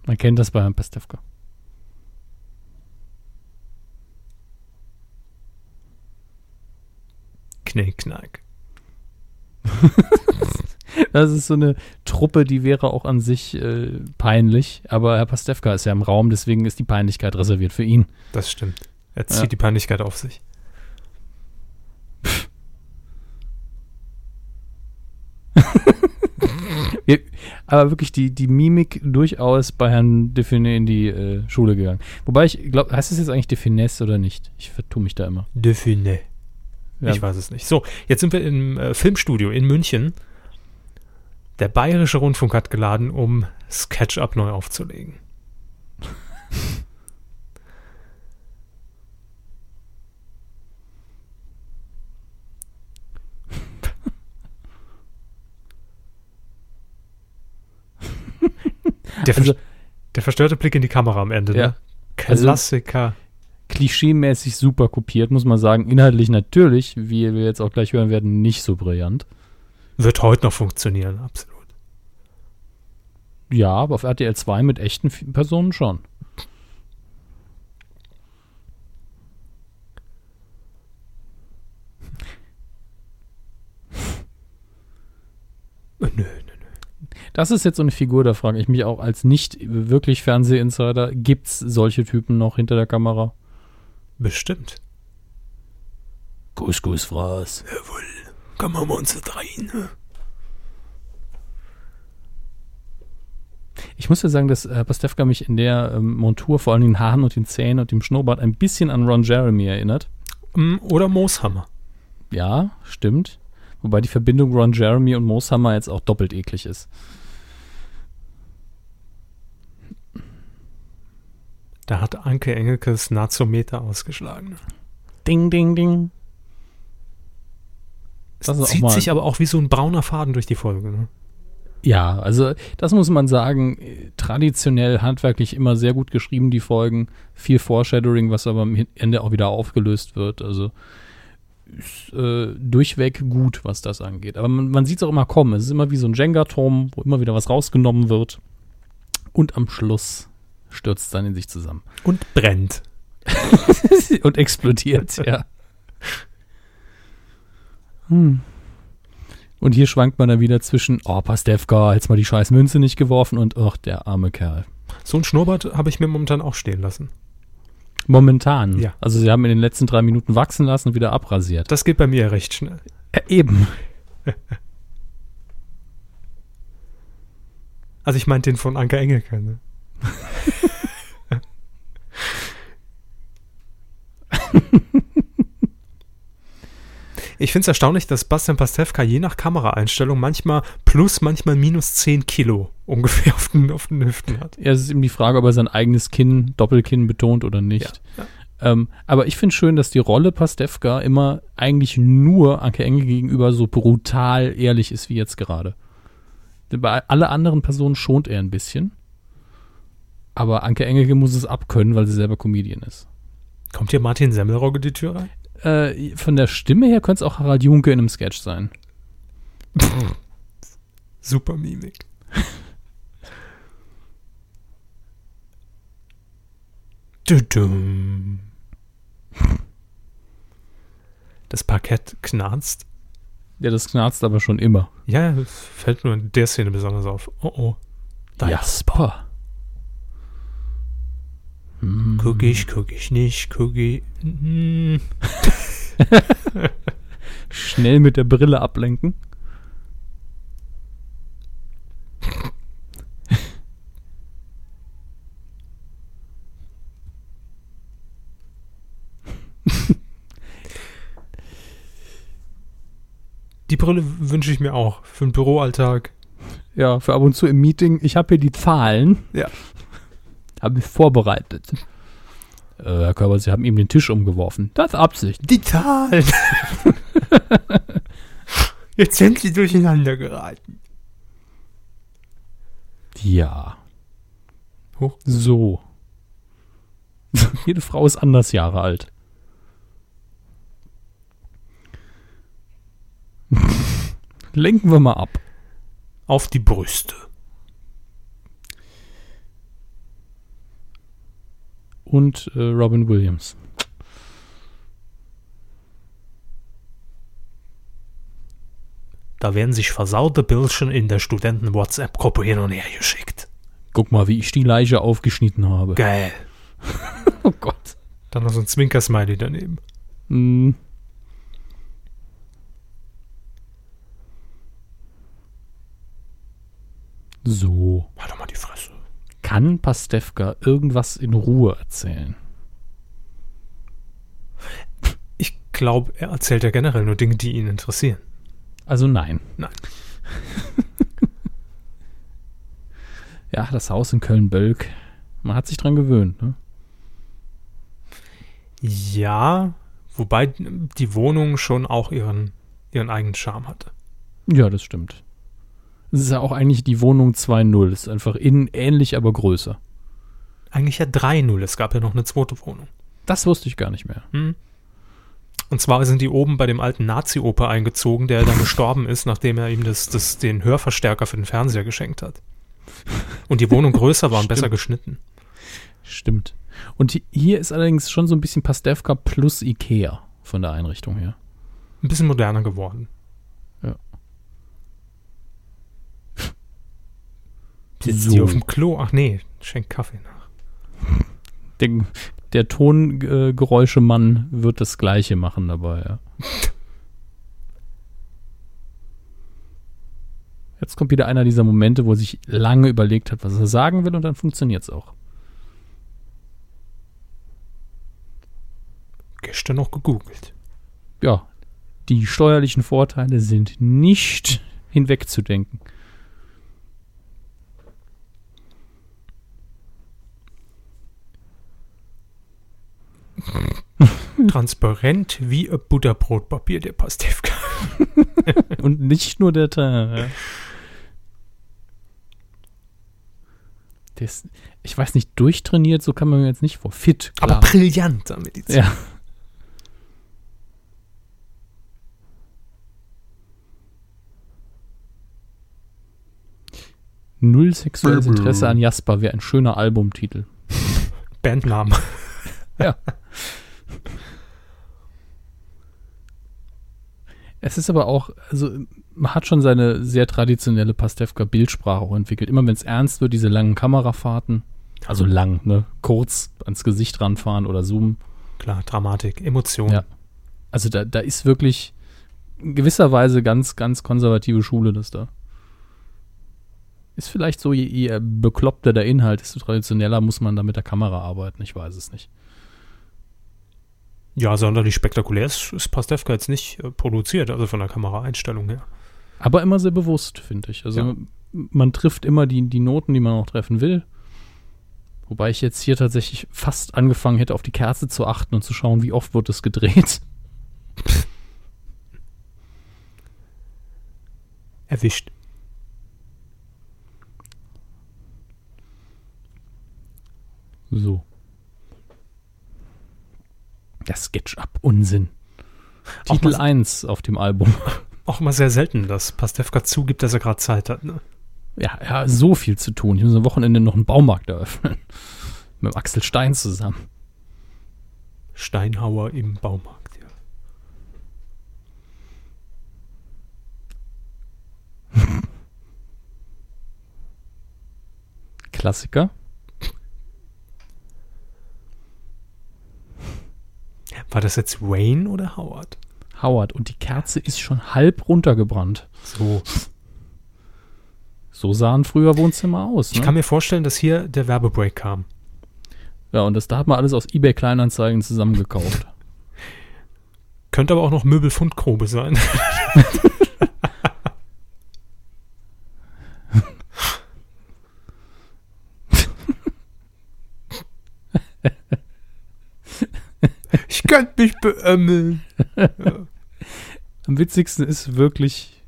[SPEAKER 3] Man kennt das bei Herrn Pastewka.
[SPEAKER 2] Knick, knack.
[SPEAKER 3] Das ist so eine Truppe, die wäre auch an sich äh, peinlich. Aber Herr Pastewka ist ja im Raum, deswegen ist die Peinlichkeit reserviert für ihn.
[SPEAKER 2] Das stimmt. Er zieht
[SPEAKER 3] Ja.
[SPEAKER 2] die Peinlichkeit auf sich.
[SPEAKER 3] Aber wirklich die, die Mimik durchaus bei Herrn Define in die äh, Schule gegangen. Wobei ich glaube, heißt es jetzt eigentlich Defines oder nicht? Ich vertue mich da immer.
[SPEAKER 2] Define.
[SPEAKER 3] Ja.
[SPEAKER 2] Ich weiß es nicht. So, jetzt sind wir im äh, Filmstudio in München. Der Bayerische Rundfunk hat geladen, um SketchUp neu aufzulegen. Der,
[SPEAKER 3] Also-
[SPEAKER 2] der verstörte Blick in die Kamera am Ende.
[SPEAKER 3] Ja.
[SPEAKER 2] Ne?
[SPEAKER 3] Also-
[SPEAKER 2] Klassiker.
[SPEAKER 3] Klischee-mäßig super kopiert, muss man sagen. Inhaltlich natürlich, wie wir jetzt auch gleich hören werden, nicht so brillant.
[SPEAKER 2] Wird heute noch funktionieren, absolut.
[SPEAKER 3] Ja, aber auf RTL 2 mit echten Personen schon.
[SPEAKER 2] Äh, Nö, nö, nö.
[SPEAKER 3] Das ist jetzt so eine Figur, da frage ich mich auch als nicht wirklich Fernsehinsider, gibt es solche Typen noch hinter der Kamera?
[SPEAKER 2] Bestimmt.
[SPEAKER 3] Couscous Fraß.
[SPEAKER 2] Jawohl. Kommen wir uns rein. ne?
[SPEAKER 3] Ich muss ja sagen, dass äh, Pastewka mich in der ähm, Montur, vor allem den Haaren und den Zähnen und dem Schnurrbart, ein bisschen an Ron Jeremy erinnert.
[SPEAKER 2] Mm, Oder Mooshammer.
[SPEAKER 3] Ja, stimmt. Wobei die Verbindung Ron Jeremy und Mooshammer jetzt auch doppelt eklig ist.
[SPEAKER 2] Da hat Anke Engelkes Nazometer ausgeschlagen.
[SPEAKER 3] Ding, ding, ding.
[SPEAKER 2] Es
[SPEAKER 3] Das auch
[SPEAKER 2] zieht sich aber auch wie so ein brauner Faden durch die Folge. Ne?
[SPEAKER 3] Ja, also das muss man sagen, traditionell handwerklich immer sehr gut geschrieben, die Folgen. Viel Foreshadowing, was aber am Ende auch wieder aufgelöst wird. Also ist äh, durchweg gut, was das angeht. Aber man, man sieht es auch immer kommen. Es ist immer wie so ein Jenga-Turm, wo immer wieder was rausgenommen wird. Und am Schluss stürzt dann in sich zusammen.
[SPEAKER 2] Und brennt.
[SPEAKER 3] Und explodiert, ja. Hm. Und hier schwankt man dann wieder zwischen, oh, Pastewka, jetzt mal die scheiß Münze nicht geworfen und, ach, der arme Kerl.
[SPEAKER 2] So ein Schnurrbart habe ich mir momentan auch stehen lassen.
[SPEAKER 3] Momentan.
[SPEAKER 2] Ja.
[SPEAKER 3] Also sie haben in den letzten drei Minuten wachsen lassen und wieder abrasiert.
[SPEAKER 2] Das geht bei mir recht schnell.
[SPEAKER 3] Äh, eben.
[SPEAKER 2] Also ich meinte den von Anke Engelke. Ne? Ich finde es erstaunlich, dass Bastian Pastewka je nach Kameraeinstellung manchmal plus, manchmal minus 10 Kilo ungefähr auf den, auf den Hüften hat.
[SPEAKER 3] Ja, es ist eben die Frage, ob er sein eigenes Kinn, Doppelkinn betont oder nicht.
[SPEAKER 2] Ja,
[SPEAKER 3] Ähm, aber ich finde schön, dass die Rolle Pastewka immer eigentlich nur Anke Engel gegenüber so brutal ehrlich ist wie jetzt gerade. Bei alle anderen Personen schont er ein bisschen. Aber Anke Engelke muss es abkönnen, weil sie selber Comedian ist.
[SPEAKER 2] Kommt hier Martin Semmelrogge die Tür rein?
[SPEAKER 3] Äh, von der Stimme her könnte es auch Harald Junke in einem Sketch sein.
[SPEAKER 2] Super Mimik. Das Parkett knarzt.
[SPEAKER 3] Ja, das knarzt aber schon immer.
[SPEAKER 2] Ja, das fällt nur in der Szene besonders auf. Oh oh. Da
[SPEAKER 3] Jasper. Hm.
[SPEAKER 2] Guck ich, guck ich nicht, guck ich. Hm.
[SPEAKER 3] Schnell mit der Brille ablenken.
[SPEAKER 2] Die Brille wünsche ich mir auch für den Büroalltag.
[SPEAKER 3] Ja, für ab und zu im Meeting. Ich habe hier die Zahlen.
[SPEAKER 2] Ja.
[SPEAKER 3] Habe ich vorbereitet. Äh, Herr Körber, Sie haben ihm den Tisch umgeworfen. Das ist Absicht.
[SPEAKER 2] Die Zahlen. Jetzt sind sie durcheinander geraten.
[SPEAKER 3] Ja.
[SPEAKER 2] Hoch.
[SPEAKER 3] So. Jede Frau ist anders Jahre alt. Lenken wir mal ab.
[SPEAKER 2] Auf die Brüste.
[SPEAKER 3] Und äh, Robin Williams.
[SPEAKER 2] Da werden sich versaute Bildchen in der Studenten-WhatsApp-Gruppe hin und her geschickt.
[SPEAKER 3] Guck mal, wie ich die Leiche aufgeschnitten habe.
[SPEAKER 2] Geil.
[SPEAKER 3] Oh Gott.
[SPEAKER 2] Dann noch so ein Zwinker-Smiley daneben.
[SPEAKER 3] Hm. So.
[SPEAKER 2] Halt doch mal die Fresse.
[SPEAKER 3] Kann Pastewka irgendwas in Ruhe erzählen?
[SPEAKER 2] Ich glaube, er erzählt ja generell nur Dinge, die ihn interessieren.
[SPEAKER 3] Also nein.
[SPEAKER 2] Nein.
[SPEAKER 3] Ja, das Haus in Köln-Bölk. Man hat sich dran gewöhnt, ne?
[SPEAKER 2] Ja, wobei die Wohnung schon auch ihren, ihren eigenen Charme hatte.
[SPEAKER 3] Ja, das stimmt. Es ist ja auch eigentlich die Wohnung 2.0. Ist einfach innen ähnlich, aber größer.
[SPEAKER 2] Eigentlich ja 3-0. Es gab ja noch eine zweite Wohnung.
[SPEAKER 3] Das wusste ich gar nicht mehr.
[SPEAKER 2] Hm. Und zwar sind die oben bei dem alten Nazi-Oper eingezogen, der dann gestorben ist, nachdem er ihm das, das, den Hörverstärker für den Fernseher geschenkt hat. Und die Wohnung größer war und besser geschnitten.
[SPEAKER 3] Stimmt. Und hi- hier ist allerdings schon so ein bisschen Pastewka plus Ikea von der Einrichtung her.
[SPEAKER 2] Ein bisschen moderner geworden.
[SPEAKER 3] Ja.
[SPEAKER 2] Sitzt
[SPEAKER 3] So.
[SPEAKER 2] die auf dem Klo? Ach nee, schenkt Kaffee nach.
[SPEAKER 3] Der, der Tongeräuschemann wird das Gleiche machen dabei, ja. Jetzt kommt wieder einer dieser Momente, wo er sich lange überlegt hat, was er sagen will und dann funktioniert es auch.
[SPEAKER 2] Gestern noch gegoogelt.
[SPEAKER 3] Ja, die steuerlichen Vorteile sind nicht hinwegzudenken.
[SPEAKER 2] Transparent wie ein Butterbrotpapier, der Pastewka.
[SPEAKER 3] Und nicht nur der Teil. Ist, ich weiß nicht, durchtrainiert, so kann man mir jetzt nicht vor. Fit, klar.
[SPEAKER 2] Aber brillant damit die
[SPEAKER 3] ja. Null sexuelles Interesse an Jasper wäre ein schöner Albumtitel.
[SPEAKER 2] Bandnamen.
[SPEAKER 3] Ja. Es ist aber auch, also man hat schon seine sehr traditionelle Pastewka-Bildsprache auch entwickelt. Immer wenn es ernst wird, diese langen Kamerafahrten, also lang, ne, kurz ans Gesicht ranfahren oder zoomen.
[SPEAKER 2] Klar, Dramatik, Emotion.
[SPEAKER 3] Ja. Also da, da ist wirklich in gewisser Weise ganz, ganz konservative Schule das da. Ist vielleicht so, je, je bekloppter der Inhalt, desto traditioneller muss man da mit der Kamera arbeiten. Ich weiß es nicht.
[SPEAKER 2] Ja, sonderlich spektakulär ist, ist Pastewka jetzt nicht äh, produziert, also von der Kameraeinstellung her.
[SPEAKER 3] Aber immer sehr bewusst, finde ich. Also
[SPEAKER 2] Ja.
[SPEAKER 3] man trifft immer die, die Noten, die man auch treffen will. Wobei ich jetzt hier tatsächlich fast angefangen hätte, auf die Kerze zu achten und zu schauen, wie oft wird es gedreht.
[SPEAKER 2] Erwischt.
[SPEAKER 3] So. Das Sketchup, Unsinn.
[SPEAKER 2] Auch
[SPEAKER 3] Titel
[SPEAKER 2] mal-
[SPEAKER 3] 1 auf dem Album.
[SPEAKER 2] Auch immer sehr selten, dass Pastewka zugibt, dass er gerade Zeit hat. Ne?
[SPEAKER 3] Ja, ja, so viel zu tun. Ich muss am Wochenende noch einen Baumarkt eröffnen. Mit Axel Stein zusammen.
[SPEAKER 2] Steinhauer im Baumarkt. Ja.
[SPEAKER 3] Klassiker.
[SPEAKER 2] War das jetzt Wayne oder Howard?
[SPEAKER 3] Howard. Und die Kerze ist schon halb runtergebrannt.
[SPEAKER 2] So.
[SPEAKER 3] So sahen früher Wohnzimmer aus.
[SPEAKER 2] Ich
[SPEAKER 3] Ne?
[SPEAKER 2] kann mir vorstellen, dass hier der Werbebreak kam.
[SPEAKER 3] ja, und das, da hat man alles aus eBay Kleinanzeigen zusammengekauft.
[SPEAKER 2] Könnte aber auch noch Möbelfundgrube sein. ich könnte mich beömmeln.
[SPEAKER 3] Am witzigsten ist wirklich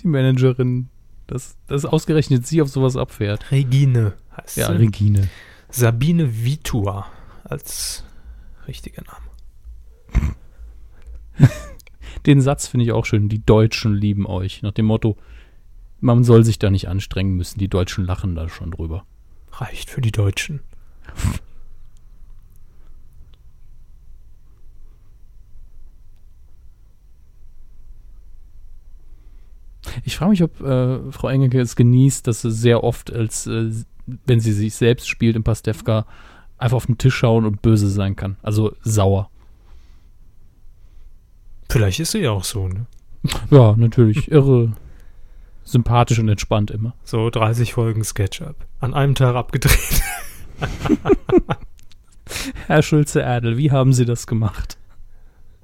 [SPEAKER 3] die Managerin, dass, dass ausgerechnet sie auf sowas abfährt.
[SPEAKER 2] Regine heißt
[SPEAKER 3] Ja,
[SPEAKER 2] sie.
[SPEAKER 3] Regine.
[SPEAKER 2] Sabine Vitua als richtiger Name.
[SPEAKER 3] Den Satz finde ich auch schön. Die Deutschen lieben euch. Nach dem Motto, man soll sich da nicht anstrengen müssen. Die Deutschen lachen da schon drüber.
[SPEAKER 2] Reicht für die Deutschen.
[SPEAKER 3] Ich frage mich, ob äh, Frau Engelke es genießt, dass sie sehr oft, als äh, wenn sie sich selbst spielt im Pastewka, einfach auf den Tisch schauen und böse sein kann. Also sauer.
[SPEAKER 2] Vielleicht ist sie ja auch so, ne?
[SPEAKER 3] Ja, natürlich. Irre. Sympathisch und entspannt immer.
[SPEAKER 2] So 30 Folgen Sketchup. An einem Tag abgedreht.
[SPEAKER 3] Herr Schulze-Erdel, wie haben Sie das gemacht?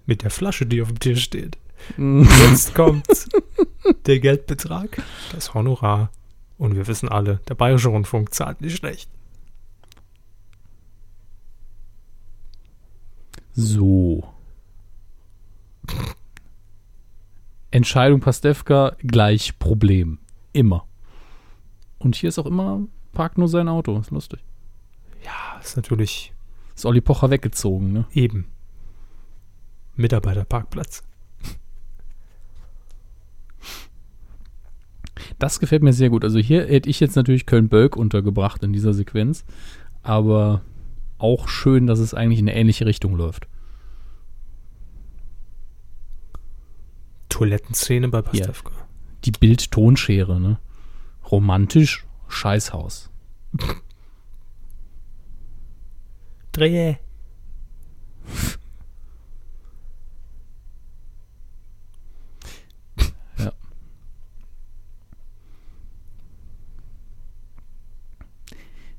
[SPEAKER 2] Mit der Flasche, die auf dem Tisch steht. Jetzt kommt der Geldbetrag, das Honorar. Und wir wissen alle, der Bayerische Rundfunk zahlt nicht schlecht.
[SPEAKER 3] So. Entscheidung Pastewka gleich Problem. Immer. Und hier ist auch immer, parkt nur sein Auto. Ist lustig.
[SPEAKER 2] Ja, ist natürlich
[SPEAKER 3] Ist Olli Pocher weggezogen, ne?
[SPEAKER 2] eben. Mitarbeiterparkplatz.
[SPEAKER 3] Das gefällt mir sehr gut. Also hier hätte ich jetzt natürlich Köln-Bölk untergebracht in dieser Sequenz. Aber auch schön, dass es eigentlich in eine ähnliche Richtung läuft.
[SPEAKER 2] Toilettenszene bei Pastewka.
[SPEAKER 3] Die Bild-Tonschere, ne? Romantisch, Scheißhaus.
[SPEAKER 2] Drehe.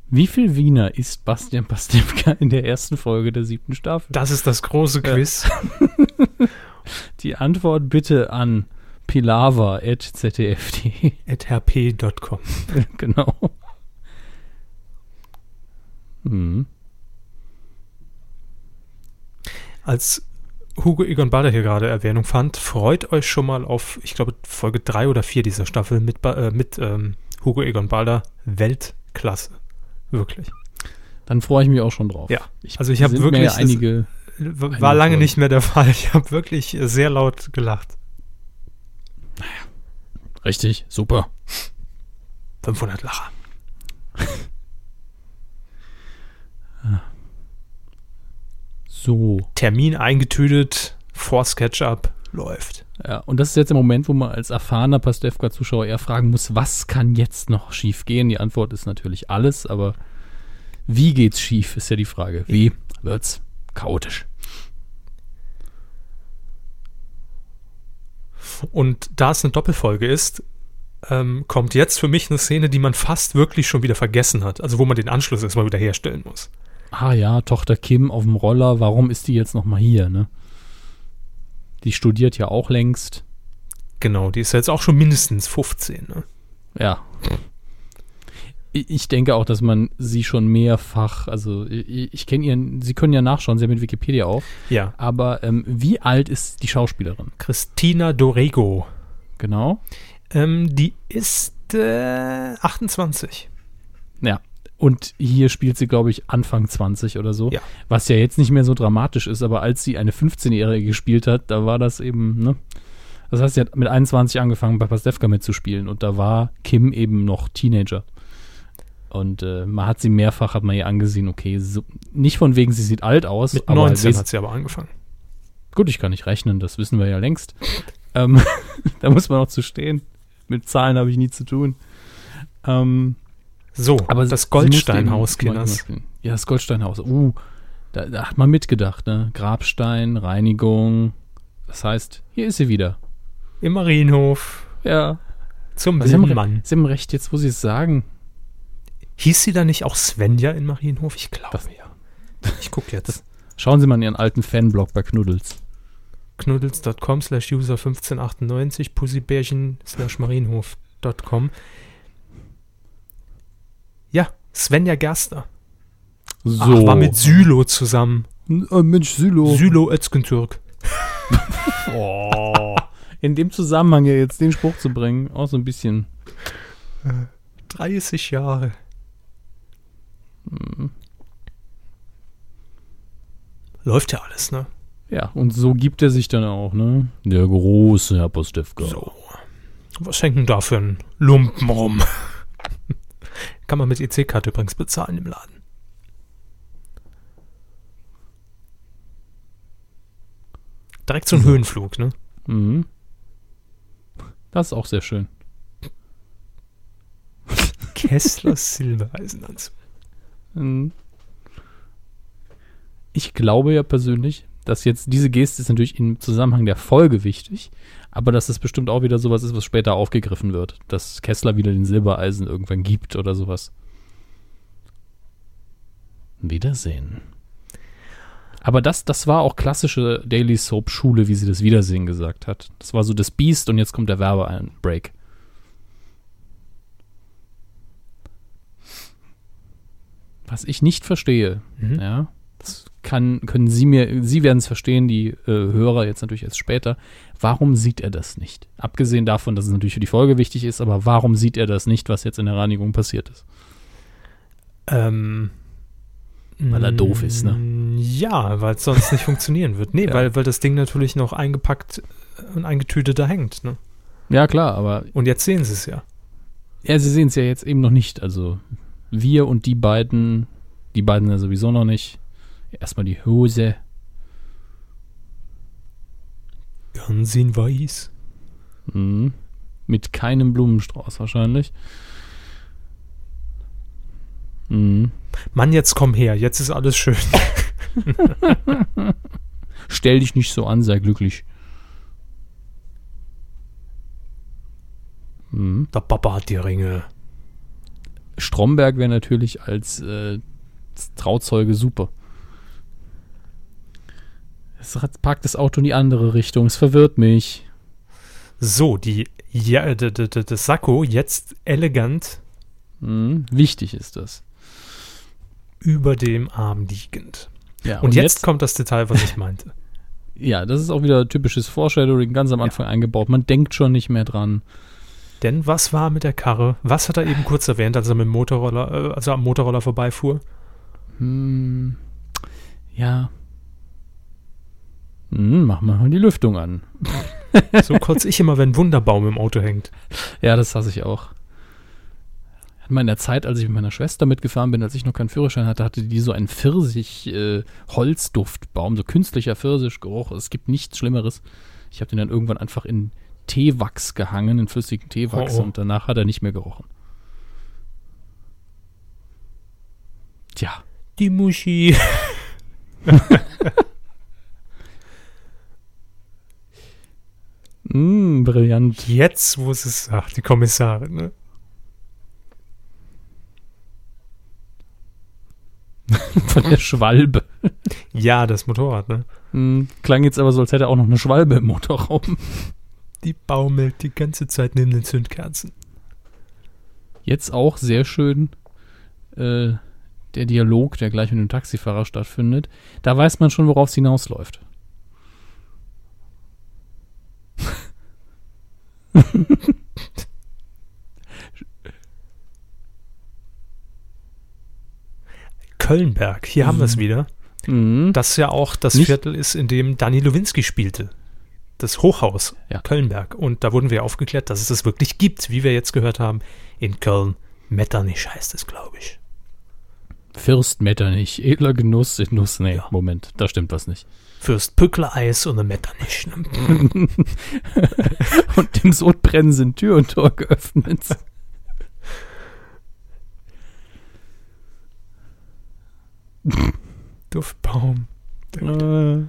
[SPEAKER 3] Wie viel Wiener isst Bastian Pastewka in der ersten Folge der siebten Staffel?
[SPEAKER 2] Das ist das große Quiz.
[SPEAKER 3] Die Antwort bitte an pilava.zdf.de.
[SPEAKER 2] At herp.com.
[SPEAKER 3] genau. Hm.
[SPEAKER 2] Als Hugo Egon Balder hier gerade Erwähnung fand, freut euch schon mal auf, ich glaube, Folge 3 oder 4 dieser Staffel mit, äh, mit ähm, Hugo Egon Balder. Weltklasse. Wirklich.
[SPEAKER 3] Dann freue ich mich auch schon drauf.
[SPEAKER 2] Ja, also ich hab
[SPEAKER 3] sind
[SPEAKER 2] wirklich-
[SPEAKER 3] einige.
[SPEAKER 2] War lange
[SPEAKER 3] Folge.
[SPEAKER 2] nicht mehr der Fall. Ich habe wirklich sehr laut gelacht.
[SPEAKER 3] Richtig, super.
[SPEAKER 2] 500 Lacher.
[SPEAKER 3] So.
[SPEAKER 2] Termin eingetütet, vor SketchUp, läuft.
[SPEAKER 3] Ja, und das ist jetzt der Moment, wo man als erfahrener Pastewka-Zuschauer eher fragen muss, was kann jetzt noch schief gehen? Die Antwort ist natürlich alles, aber wie geht's schief, ist ja die Frage. Wie wird's chaotisch?
[SPEAKER 2] Und da es eine Doppelfolge ist, ähm, kommt jetzt für mich eine Szene, die man fast wirklich schon wieder vergessen hat. Also wo man den Anschluss erstmal wieder herstellen muss.
[SPEAKER 3] ah ja, Tochter Kim auf dem Roller, warum ist die jetzt noch mal hier, ne? Die studiert ja auch längst.
[SPEAKER 2] Genau, die ist jetzt auch schon mindestens 15. Ne?
[SPEAKER 3] Ja. Ich denke auch, dass man sie schon mehrfach, also ich, ich kenne ihren, Sie können ja nachschauen, Sie haben mit Wikipedia auf,
[SPEAKER 2] Ja.
[SPEAKER 3] aber ähm, wie alt ist die Schauspielerin?
[SPEAKER 2] Christina Dorego.
[SPEAKER 3] Genau.
[SPEAKER 2] Ähm, die ist äh, 28.
[SPEAKER 3] Ja. Und hier spielt sie, glaube ich, Anfang 20 oder so.
[SPEAKER 2] Ja.
[SPEAKER 3] Was ja jetzt nicht mehr so dramatisch ist, aber als sie eine 15-Jährige gespielt hat, da war das eben, ne? Das heißt, sie hat mit 21 angefangen, bei Pastewka mitzuspielen und da war Kim eben noch Teenager. Und äh, man hat sie mehrfach, hat man ihr angesehen, okay, so, nicht von wegen, sie sieht alt aus,
[SPEAKER 2] Mit
[SPEAKER 3] aber
[SPEAKER 2] 19
[SPEAKER 3] wes-
[SPEAKER 2] hat sie aber angefangen.
[SPEAKER 3] Gut, ich kann nicht rechnen, das wissen wir ja längst. ähm, da muss man auch zu stehen. Mit Zahlen habe ich nie zu tun. Ähm,
[SPEAKER 2] So,
[SPEAKER 3] aber
[SPEAKER 2] das Goldsteinhaus, Kinders.
[SPEAKER 3] Ja, das Goldsteinhaus. Uh, da, da hat man mitgedacht, ne? Grabstein, Reinigung. Das heißt, hier ist sie wieder.
[SPEAKER 2] Im Marienhof.
[SPEAKER 3] Ja.
[SPEAKER 2] Zum Mann.
[SPEAKER 3] sie haben recht, jetzt wo sie es sagen.
[SPEAKER 2] Hieß sie da nicht auch Svenja in Marienhof? Ich glaube
[SPEAKER 3] Das-
[SPEAKER 2] ja. Ich gucke jetzt.
[SPEAKER 3] Schauen Sie mal in Ihren alten Fanblog bei Knuddels.
[SPEAKER 2] knuddels.com slash user 1598 pussybärchen slash marienhof.com Ja, Svenja Gerster.
[SPEAKER 3] So.
[SPEAKER 2] Ach, war mit Sylo zusammen.
[SPEAKER 3] Äh, Mensch, Sylo.
[SPEAKER 2] Sylo Özgentürk.
[SPEAKER 3] oh. In dem Zusammenhang ja jetzt den Spruch zu bringen, auch so ein bisschen.
[SPEAKER 2] 30 Jahre.
[SPEAKER 3] hm,
[SPEAKER 2] Läuft ja alles, ne?
[SPEAKER 3] Ja, und so gibt er sich dann auch, ne? Der große Herr Postewka.
[SPEAKER 2] So. Was hängt denn da für ein Lumpen rum? Kann man mit EC-Karte übrigens bezahlen im Laden. Direkt ein
[SPEAKER 3] So.
[SPEAKER 2] Höhenflug, ne?
[SPEAKER 3] Mhm. Das ist auch sehr schön.
[SPEAKER 2] Kesslers Silbereisenanzug.
[SPEAKER 3] Mhm. Ich glaube ja persönlich, dass jetzt diese Geste ist natürlich im Zusammenhang der Folge wichtig, aber dass es bestimmt auch wieder sowas ist, was später aufgegriffen wird, dass Kessler wieder den Silbereisen irgendwann gibt oder sowas. Wiedersehen. Aber das, das war auch klassische Daily Soap Schule, wie sie das Wiedersehen gesagt hat. Das war so das Biest und jetzt kommt der Werbeeinbreak. Was ich nicht verstehe,
[SPEAKER 2] Mhm.
[SPEAKER 3] ja, das kann, können Sie mir, Sie werden es verstehen, die äh, Hörer jetzt natürlich erst später. Warum sieht er das nicht? Abgesehen davon, dass es natürlich für die Folge wichtig ist, aber warum sieht er das nicht, was jetzt in der Reinigung passiert ist?
[SPEAKER 2] Ähm,
[SPEAKER 3] Weil er doof ist, ne?
[SPEAKER 2] mm, Ja, weil es sonst nicht funktionieren wird. Nee,
[SPEAKER 3] Ja.
[SPEAKER 2] weil, weil das Ding natürlich noch eingepackt und eingetütet da hängt, ne?
[SPEAKER 3] Ja, klar, aber
[SPEAKER 2] Und jetzt sehen sie es ja.
[SPEAKER 3] ja, Sie sehen es ja jetzt eben noch nicht. Also wir und die beiden, die beiden ja sowieso noch nicht. Erstmal die Hose.
[SPEAKER 2] Ganz in weiß.
[SPEAKER 3] Mhm. Mit keinem Blumenstrauß wahrscheinlich. Mhm.
[SPEAKER 2] Mann, jetzt komm her, jetzt ist alles schön.
[SPEAKER 3] Stell dich nicht so an, sei glücklich. Mhm.
[SPEAKER 2] Der Papa hat die Ringe.
[SPEAKER 3] Stromberg wäre natürlich als äh, Trauzeuge super. Es parkt das Auto in die andere Richtung, es verwirrt mich.
[SPEAKER 2] So, die, ja, das Sakko jetzt elegant
[SPEAKER 3] Mhm. Wichtig ist das.
[SPEAKER 2] über dem Arm liegend.
[SPEAKER 3] Ja,
[SPEAKER 2] Und, jetzt, kommt das Detail, was ich meinte.
[SPEAKER 3] ja, das ist auch wieder typisches Foreshadowing, ganz am Anfang eingebaut. Man denkt schon nicht mehr dran.
[SPEAKER 2] Denn was war mit der Karre? Was hat er eben kurz erwähnt, als er mit dem Motorroller, äh, als er am Motorroller vorbeifuhr?
[SPEAKER 3] Hm, ja. Hm, mach mal die Lüftung an.
[SPEAKER 2] So kotze ich immer, wenn ein Wunderbaum im Auto hängt.
[SPEAKER 3] Ja, das hasse ich auch. In meiner Zeit, als ich mit meiner Schwester mitgefahren bin, als ich noch keinen Führerschein hatte, hatte die so einen Pfirsich-Holzduftbaum, so künstlicher Pfirsichgeruch. Es gibt nichts Schlimmeres. Ich habe den dann irgendwann einfach in Teewachs gehangen, in flüssigen Teewachs,
[SPEAKER 2] Oh, oh.
[SPEAKER 3] und danach hat er nicht mehr gerochen. Tja,
[SPEAKER 2] Die Muschi.
[SPEAKER 3] mm, brillant.
[SPEAKER 2] Jetzt, wo es es sagt, die Kommissarin, ne?
[SPEAKER 3] Von der Schwalbe.
[SPEAKER 2] Ja, das Motorrad, ne?
[SPEAKER 3] Hm, klang jetzt aber so, als hätte er auch noch eine Schwalbe im Motorraum.
[SPEAKER 2] Die baumelt die ganze Zeit neben den Zündkerzen.
[SPEAKER 3] Jetzt auch sehr schön äh, der Dialog, der gleich mit dem Taxifahrer stattfindet. Da weiß man schon, worauf es hinausläuft.
[SPEAKER 2] Kölnberg, hier haben wir es wieder.
[SPEAKER 3] Mhm.
[SPEAKER 2] Das ja auch das
[SPEAKER 3] Nicht-
[SPEAKER 2] Viertel ist, in dem Dani Lowinski spielte. Das Hochhaus
[SPEAKER 3] Ja.
[SPEAKER 2] Kölnberg. Und da wurden wir aufgeklärt, dass es das wirklich gibt, wie wir jetzt gehört haben, in Köln. Metternich heißt es, glaube ich.
[SPEAKER 3] Fürst Metternich, edler Genuss in Nuss. Nee,
[SPEAKER 2] Ja.
[SPEAKER 3] Moment, da stimmt was nicht.
[SPEAKER 2] Fürst Pückler Eis und Metternich. ne?
[SPEAKER 3] Und dem Sodbrennen sind Tür und Tor geöffnet.
[SPEAKER 2] Duftbaum.
[SPEAKER 3] Äh,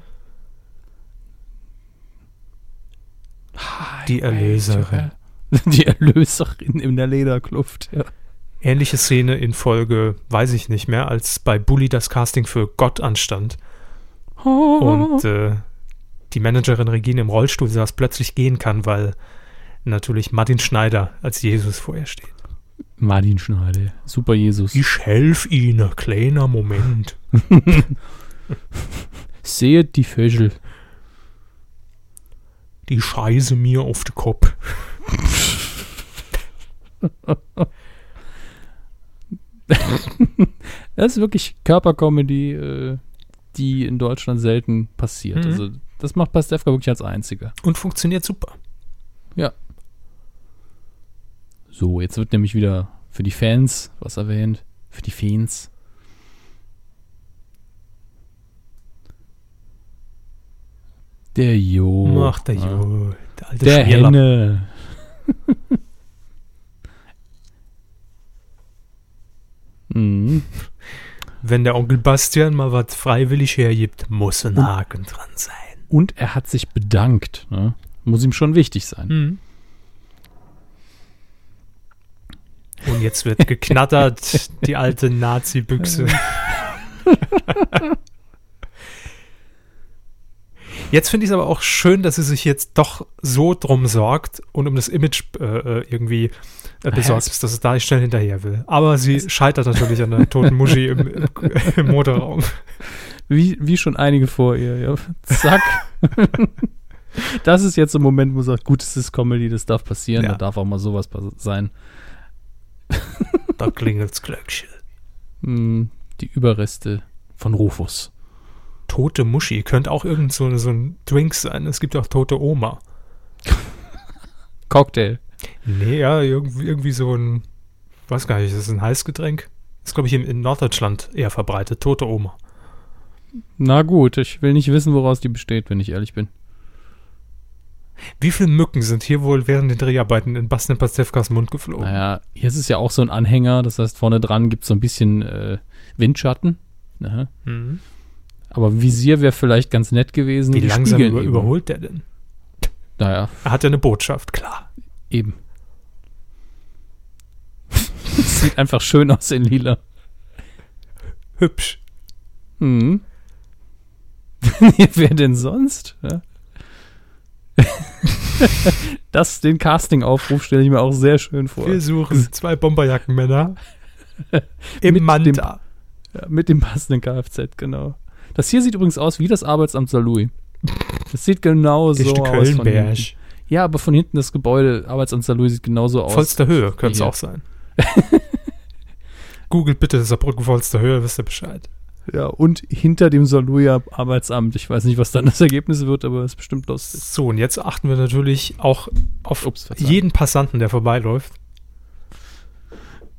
[SPEAKER 2] Die Erlöserin.
[SPEAKER 3] Die Erlöserin in der Lederkluft, ja.
[SPEAKER 2] Ähnliche Szene in Folge, weiß ich nicht mehr, als bei Bully das Casting für Gott anstand. Und äh, die Managerin Regine im Rollstuhl saß, plötzlich gehen kann, weil natürlich Martin Schneider als Jesus vor ihr steht.
[SPEAKER 3] Martin Schneider, super Jesus.
[SPEAKER 2] Ich helf Ihnen, kleiner Moment.
[SPEAKER 3] Sehet die Vögel.
[SPEAKER 2] Die scheiße mir auf den Kopf.
[SPEAKER 3] Das ist wirklich Körpercomedy, äh, die in Deutschland selten passiert.
[SPEAKER 2] Mhm.
[SPEAKER 3] Also, das macht Pastewka wirklich als einziger.
[SPEAKER 2] Und funktioniert super.
[SPEAKER 3] So, jetzt wird nämlich wieder für die Fans was erwähnt. Für die Fans. Der Jo.
[SPEAKER 2] Ach, der
[SPEAKER 3] Ja.
[SPEAKER 2] Jo, der alte
[SPEAKER 3] Der
[SPEAKER 2] Schmierlapp.
[SPEAKER 3] Henne. mhm.
[SPEAKER 2] Wenn der Onkel Bastian mal was freiwillig hergibt, muss ein Haken dran sein.
[SPEAKER 3] Und er hat sich bedankt. Ne? Muss ihm schon wichtig sein.
[SPEAKER 2] Mhm. Und jetzt wird geknattert, die alte Nazi-Büchse. Jetzt finde ich es aber auch schön, dass sie sich jetzt doch so drum sorgt und um das Image äh, äh, irgendwie äh, besorgt
[SPEAKER 3] es-
[SPEAKER 2] dass es da schnell hinterher will. Aber sie scheitert natürlich an der toten Muschi im, im, im Motorraum.
[SPEAKER 3] Wie, wie schon einige vor ihr. Ja. Zack. das ist jetzt ein Moment, wo man sagt, gut, es ist Comedy, das darf passieren,
[SPEAKER 2] Ja.
[SPEAKER 3] da darf auch mal sowas sein.
[SPEAKER 2] Da klingelt's Glöckchen.
[SPEAKER 3] Hm, die Überreste von Rufus.
[SPEAKER 2] Tote Muschi könnte auch irgend so, so ein Drink sein. Es gibt auch tote Oma.
[SPEAKER 3] Cocktail.
[SPEAKER 2] Nee, ja, irgendwie, irgendwie so ein, weiß gar nicht, ist das ein Heißgetränk? Ist, glaube ich, in, in Norddeutschland eher verbreitet. Tote Oma.
[SPEAKER 3] Na gut, ich will nicht wissen, woraus die besteht, wenn ich ehrlich bin.
[SPEAKER 2] Wie viele Mücken sind hier wohl während den Dreharbeiten in Bastian Pastewkas Mund geflogen?
[SPEAKER 3] Naja, hier ist es ja auch so ein Anhänger, das heißt, vorne dran gibt es so ein bisschen äh, Windschatten.
[SPEAKER 2] Mhm.
[SPEAKER 3] Aber Visier wäre vielleicht ganz nett gewesen.
[SPEAKER 2] Wie langsam über, überholt der denn?
[SPEAKER 3] Naja,
[SPEAKER 2] Er hat ja eine Botschaft, klar.
[SPEAKER 3] Eben. Sieht einfach schön aus in lila.
[SPEAKER 2] Hübsch.
[SPEAKER 3] Hm. Wer denn sonst? Ja. das, den Casting-Aufruf stelle ich mir auch sehr schön vor.
[SPEAKER 2] Wir suchen zwei Bomberjackenmänner im
[SPEAKER 3] Mit
[SPEAKER 2] Manta.
[SPEAKER 3] Ja, mit dem passenden Kfz, genau. Das hier sieht übrigens aus wie das Arbeitsamt Saarlouis. Das sieht genau so aus. Von
[SPEAKER 2] Kölnberg.
[SPEAKER 3] hinten. Ja, aber von hinten das Gebäude, Arbeitsamt Saarlouis, sieht genauso aus.
[SPEAKER 2] Vollster Höhe könnte es auch sein. Googelt bitte Saarbrücken Vollster Höhe, wisst ihr Bescheid.
[SPEAKER 3] Ja, und hinter dem Saarlouier Arbeitsamt. Ich weiß nicht, was dann das Ergebnis wird, aber es ist bestimmt lustig.
[SPEAKER 2] So, und jetzt achten wir natürlich auch auf
[SPEAKER 3] Ups,
[SPEAKER 2] jeden Passanten, der vorbeiläuft.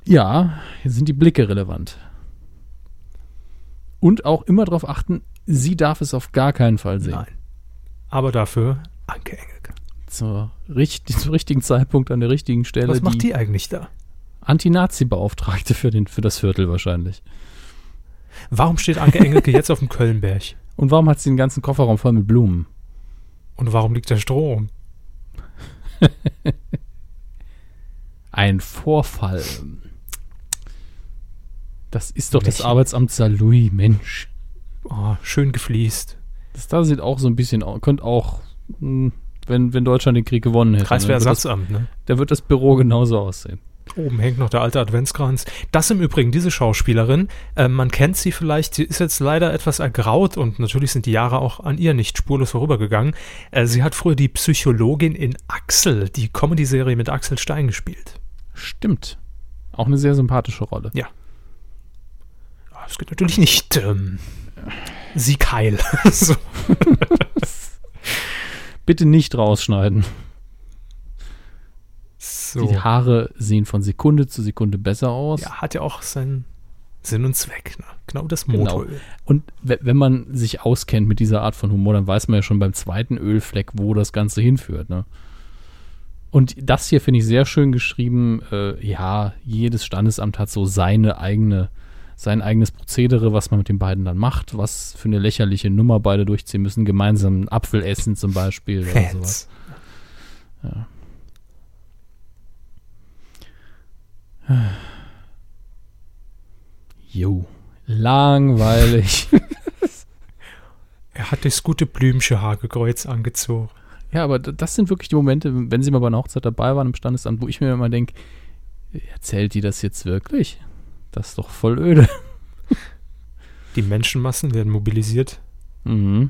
[SPEAKER 3] Ja, hier sind die Blicke relevant. Und auch immer darauf achten, sie darf es auf gar keinen Fall sehen.
[SPEAKER 2] Nein. Aber dafür Anke Engelke.
[SPEAKER 3] Zur, richt zum richtigen Zeitpunkt an der richtigen Stelle.
[SPEAKER 2] Was macht die eigentlich da?
[SPEAKER 3] Anti-Nazi-Beauftragte für, den- für das Viertel wahrscheinlich.
[SPEAKER 2] Warum steht Anke Engelke jetzt auf dem Kölnberg?
[SPEAKER 3] Und warum hat sie den ganzen Kofferraum voll mit Blumen?
[SPEAKER 2] Und warum liegt der Strom?
[SPEAKER 3] Ein Vorfall. Das ist doch das
[SPEAKER 2] Lächeln.
[SPEAKER 3] Arbeitsamt Saarlouis, Mensch.
[SPEAKER 2] Oh, schön gefliest.
[SPEAKER 3] Das da sieht auch so ein bisschen, au- könnte auch, mh, wenn, wenn Deutschland den Krieg gewonnen hätte. ne, das,
[SPEAKER 2] Kreiswehrersatzamt, ne?
[SPEAKER 3] da wird das Büro genauso aussehen.
[SPEAKER 2] Oben hängt noch der alte Adventskranz. Das im Übrigen, diese Schauspielerin, äh, man kennt sie vielleicht, sie ist jetzt leider etwas ergraut und natürlich sind die Jahre auch an ihr nicht spurlos vorübergegangen. Äh, sie hat früher die Psychologin in Axel, die Comedy-Serie mit Axel Stein gespielt.
[SPEAKER 3] Stimmt. Auch eine sehr sympathische Rolle.
[SPEAKER 2] Ja, Es geht natürlich nicht ähm, Sieg heil. so.
[SPEAKER 3] Bitte nicht rausschneiden.
[SPEAKER 2] so.
[SPEAKER 3] Die Haare sehen von Sekunde zu Sekunde besser aus.
[SPEAKER 2] Ja, hat ja auch seinen Sinn und Zweck. Ne? Genau das
[SPEAKER 3] Genau.
[SPEAKER 2] Motoröl.
[SPEAKER 3] Und we- wenn man sich auskennt mit dieser Art von Humor, dann weiß man ja schon beim zweiten Ölfleck, wo das Ganze hinführt. Ne? Und das hier finde ich sehr schön geschrieben. Äh, ja, jedes Standesamt hat so seine eigene, sein eigenes Prozedere, was man mit den beiden dann macht, was für eine lächerliche Nummer beide durchziehen müssen. Gemeinsam einen Apfel essen zum Beispiel. Oder sowas.
[SPEAKER 2] Fans.
[SPEAKER 3] Jo, langweilig.
[SPEAKER 2] Er hat das gute Blümchen Hagekreuz angezogen.
[SPEAKER 3] Ja, aber das sind wirklich die Momente, wenn sie mal bei einer Hochzeit dabei waren im Standesamt, wo ich mir immer denke, erzählt die das jetzt wirklich? Das ist doch voll öde.
[SPEAKER 2] Die Menschenmassen werden mobilisiert.
[SPEAKER 3] Mhm.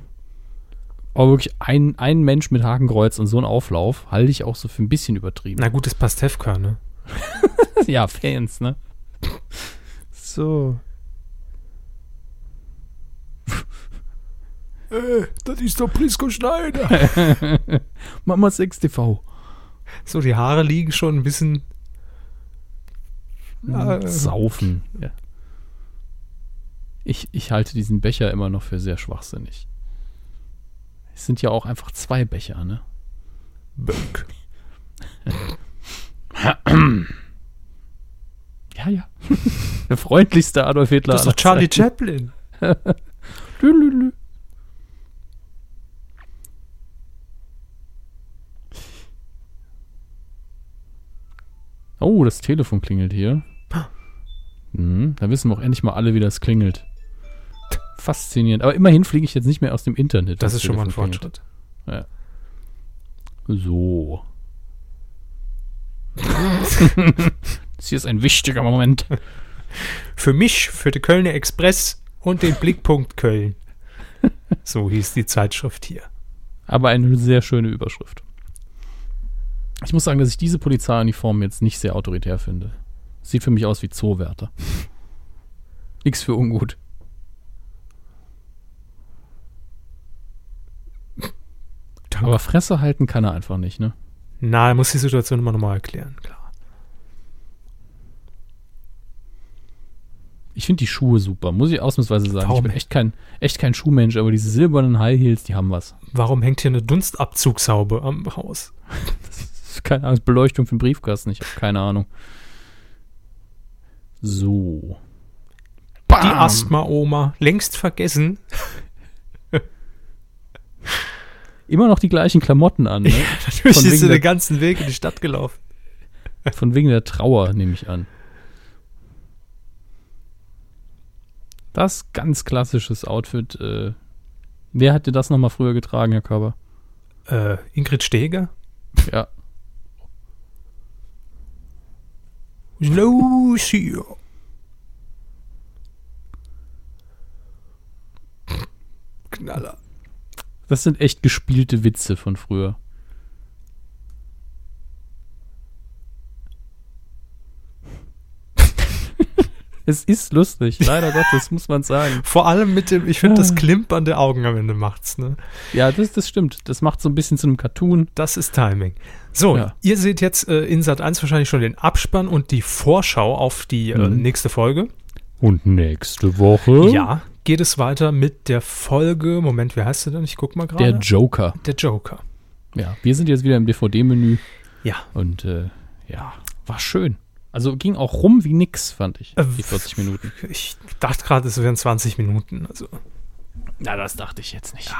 [SPEAKER 3] Aber wirklich ein, ein Mensch mit Hakenkreuz und so ein Auflauf halte ich auch so für ein bisschen übertrieben.
[SPEAKER 2] Na gut, das Pastewka, ne?
[SPEAKER 3] ja, Fans, ne? So.
[SPEAKER 2] Äh, das ist doch Prisco Schneider.
[SPEAKER 3] Mama 6 TV.
[SPEAKER 2] so, die Haare liegen schon ein bisschen. Ja,
[SPEAKER 3] Saufen. Ja. Ich, ich halte diesen Becher immer noch für sehr schwachsinnig. Es sind ja auch einfach zwei Becher, ne?
[SPEAKER 2] Böck.
[SPEAKER 3] Ja, ja. Der freundlichste Adolf Hitler.
[SPEAKER 2] Das ist doch Charlie. Chaplin.
[SPEAKER 3] Lülülü. Oh, das Telefon klingelt hier. Mhm, da wissen wir auch endlich mal alle, wie das klingelt. Faszinierend. Aber immerhin fliege ich jetzt nicht mehr aus dem Internet.
[SPEAKER 2] Das ist schon mal ein. Fortschritt.
[SPEAKER 3] So. das hier ist ein wichtiger Moment.
[SPEAKER 2] Für mich, für den Kölner Express und den Blickpunkt Köln. So hieß die Zeitschrift hier.
[SPEAKER 3] Aber eine sehr schöne Überschrift. Ich muss sagen, dass ich diese Polizeiuniform jetzt nicht sehr autoritär finde. Sieht für mich aus wie Zoowärter. Nix für ungut.
[SPEAKER 2] Danke.
[SPEAKER 3] Aber Fresse halten kann er einfach nicht, ne?
[SPEAKER 2] Na, er muss die Situation immer nochmal erklären, klar.
[SPEAKER 3] Ich finde die Schuhe super, muss ich ausnahmsweise sagen.
[SPEAKER 2] Warum?
[SPEAKER 3] Ich bin echt kein, echt kein Schuhmensch, aber diese silbernen High Heels, die haben was.
[SPEAKER 2] Warum hängt hier eine Dunstabzugshaube am Haus?
[SPEAKER 3] Das ist keine Ahnung, das ist Beleuchtung für den Briefkasten, ich habe keine Ahnung. So.
[SPEAKER 2] Die Asthma-Oma, längst vergessen.
[SPEAKER 3] Immer noch die gleichen Klamotten an, ne?
[SPEAKER 2] Natürlich
[SPEAKER 3] Von
[SPEAKER 2] ist
[SPEAKER 3] wegen
[SPEAKER 2] sie
[SPEAKER 3] der-
[SPEAKER 2] den ganzen Weg in die Stadt gelaufen.
[SPEAKER 3] Von wegen der Trauer, nehme ich an. Das ganz klassisches Outfit. Äh, wer hat dir das nochmal früher getragen, Herr Körber?
[SPEAKER 2] Äh, Ingrid Steger?
[SPEAKER 3] Ja.
[SPEAKER 2] Los hier. Knaller.
[SPEAKER 3] Das sind echt gespielte Witze von früher. Es ist lustig, leider Gottes, muss man sagen.
[SPEAKER 2] Vor allem mit dem, ich finde, das
[SPEAKER 3] Ah.
[SPEAKER 2] Klimpern der Augen am Ende macht's, ne?
[SPEAKER 3] Ja, das, das stimmt. Das macht so ein bisschen zu einem Cartoon.
[SPEAKER 2] Das ist Timing. So,
[SPEAKER 3] Ja.
[SPEAKER 2] ihr seht jetzt äh, in Sat 1 wahrscheinlich schon den Abspann und die Vorschau auf die äh,
[SPEAKER 3] Mhm.
[SPEAKER 2] nächste Folge.
[SPEAKER 3] Und nächste Woche
[SPEAKER 2] Ja, geht es weiter mit der Folge. Moment, wie heißt sie denn? Ich guck mal gerade.
[SPEAKER 3] der Joker.
[SPEAKER 2] Der Joker.
[SPEAKER 3] Ja, wir sind jetzt wieder im DVD-Menü.
[SPEAKER 2] Ja.
[SPEAKER 3] Und äh, ja, war schön. Also ging auch rum wie nix, fand ich.
[SPEAKER 2] Äh,
[SPEAKER 3] Die 40 Minuten.
[SPEAKER 2] Ich dachte gerade, es wären 20 Minuten. Also,
[SPEAKER 3] Na, das dachte ich jetzt nicht.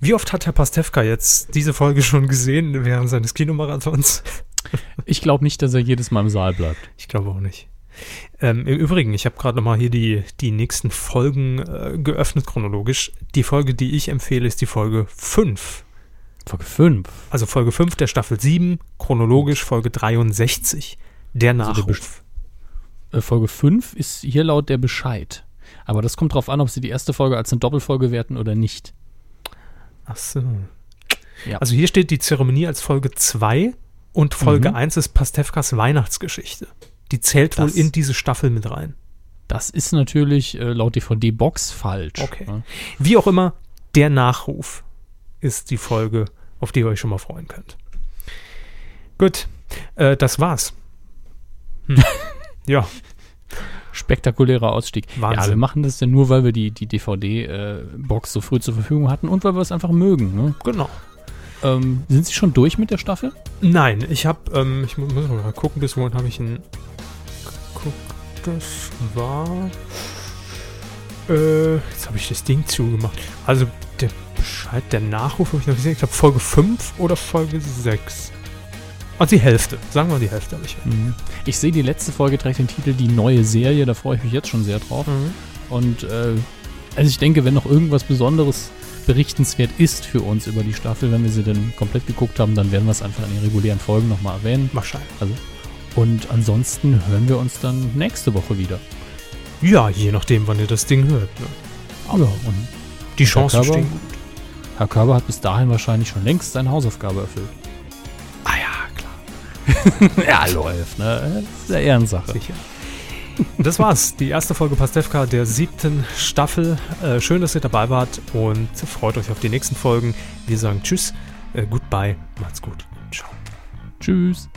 [SPEAKER 2] wie oft hat Herr Pastewka jetzt diese Folge schon gesehen während seines Kinomarathons?
[SPEAKER 3] Ich glaube nicht, dass er jedes Mal im Saal bleibt.
[SPEAKER 2] Ich glaube auch nicht. Ähm, Im Übrigen, ich habe gerade nochmal hier die, die nächsten Folgen äh, geöffnet chronologisch. Die Folge, die ich empfehle, ist die Folge 5.
[SPEAKER 3] Folge 5.
[SPEAKER 2] Also Folge 5 der Staffel 7, chronologisch Folge 63. Der
[SPEAKER 3] Also der
[SPEAKER 2] Nachruf.
[SPEAKER 3] Äh, Folge 5 ist hier laut der Bescheid. Aber das kommt drauf an, ob sie die erste Folge als eine Doppelfolge werten oder nicht.
[SPEAKER 2] Ach so.
[SPEAKER 3] Ja.
[SPEAKER 2] Also hier steht die Zeremonie als Folge 2 und Folge
[SPEAKER 3] Mhm.
[SPEAKER 2] 1 ist Pastewkas Weihnachtsgeschichte. Die zählt wohl
[SPEAKER 3] Das-
[SPEAKER 2] in diese Staffel mit rein.
[SPEAKER 3] Das ist natürlich äh, laut DVD-Box falsch.
[SPEAKER 2] Okay.
[SPEAKER 3] ne?
[SPEAKER 2] Wie auch immer, der Nachruf ist die Folge, auf die ihr euch schon mal freuen könnt. Gut, äh, das war's. Hm. ja,
[SPEAKER 3] Spektakulärer Ausstieg.
[SPEAKER 2] Wahnsinn.
[SPEAKER 3] Ja, wir machen das ja nur, weil wir die, die DVD-Box so früh zur Verfügung hatten und weil wir es einfach mögen. Ne?
[SPEAKER 2] genau.
[SPEAKER 3] Ähm, sind Sie schon durch mit der Staffel?
[SPEAKER 2] Nein, ich habe, ähm, ich mu- muss mal gucken, bis wohin habe ich geguckt. Das war. Äh, jetzt habe ich das Ding zugemacht. Also der Bescheid, der Nachruf habe ich noch gesehen. Ich glaube Folge 5 oder Folge 6. Also die Hälfte. Sagen wir die Hälfte habe ich.
[SPEAKER 3] Mhm. Ich sehe, die letzte Folge trägt den Titel Die neue Serie. Da freue ich mich jetzt schon sehr drauf. Und äh, also ich denke, wenn noch irgendwas Besonderes berichtenswert ist für uns über die Staffel, wenn wir sie denn komplett geguckt haben, dann werden wir es einfach in den regulären Folgen nochmal erwähnen.
[SPEAKER 2] Wahrscheinlich.
[SPEAKER 3] Und ansonsten hören wir uns dann nächste Woche wieder.
[SPEAKER 2] Ja, je nachdem, wann ihr das Ding hört. Ne?
[SPEAKER 3] Ja, und
[SPEAKER 2] Die Chancen stehen gut.
[SPEAKER 3] Herr Körber hat bis dahin wahrscheinlich schon längst seine Hausaufgabe erfüllt.
[SPEAKER 2] Ah ja.
[SPEAKER 3] Ja, läuft, ne? Das ist ja Ehrensache.
[SPEAKER 2] Sicher. Das war's. Die erste Folge Pastewka der siebten Staffel. Äh, schön, dass ihr dabei wart und freut euch auf die nächsten Folgen. Wir sagen Tschüss, äh, Goodbye, macht's gut. Ciao.
[SPEAKER 3] Tschüss.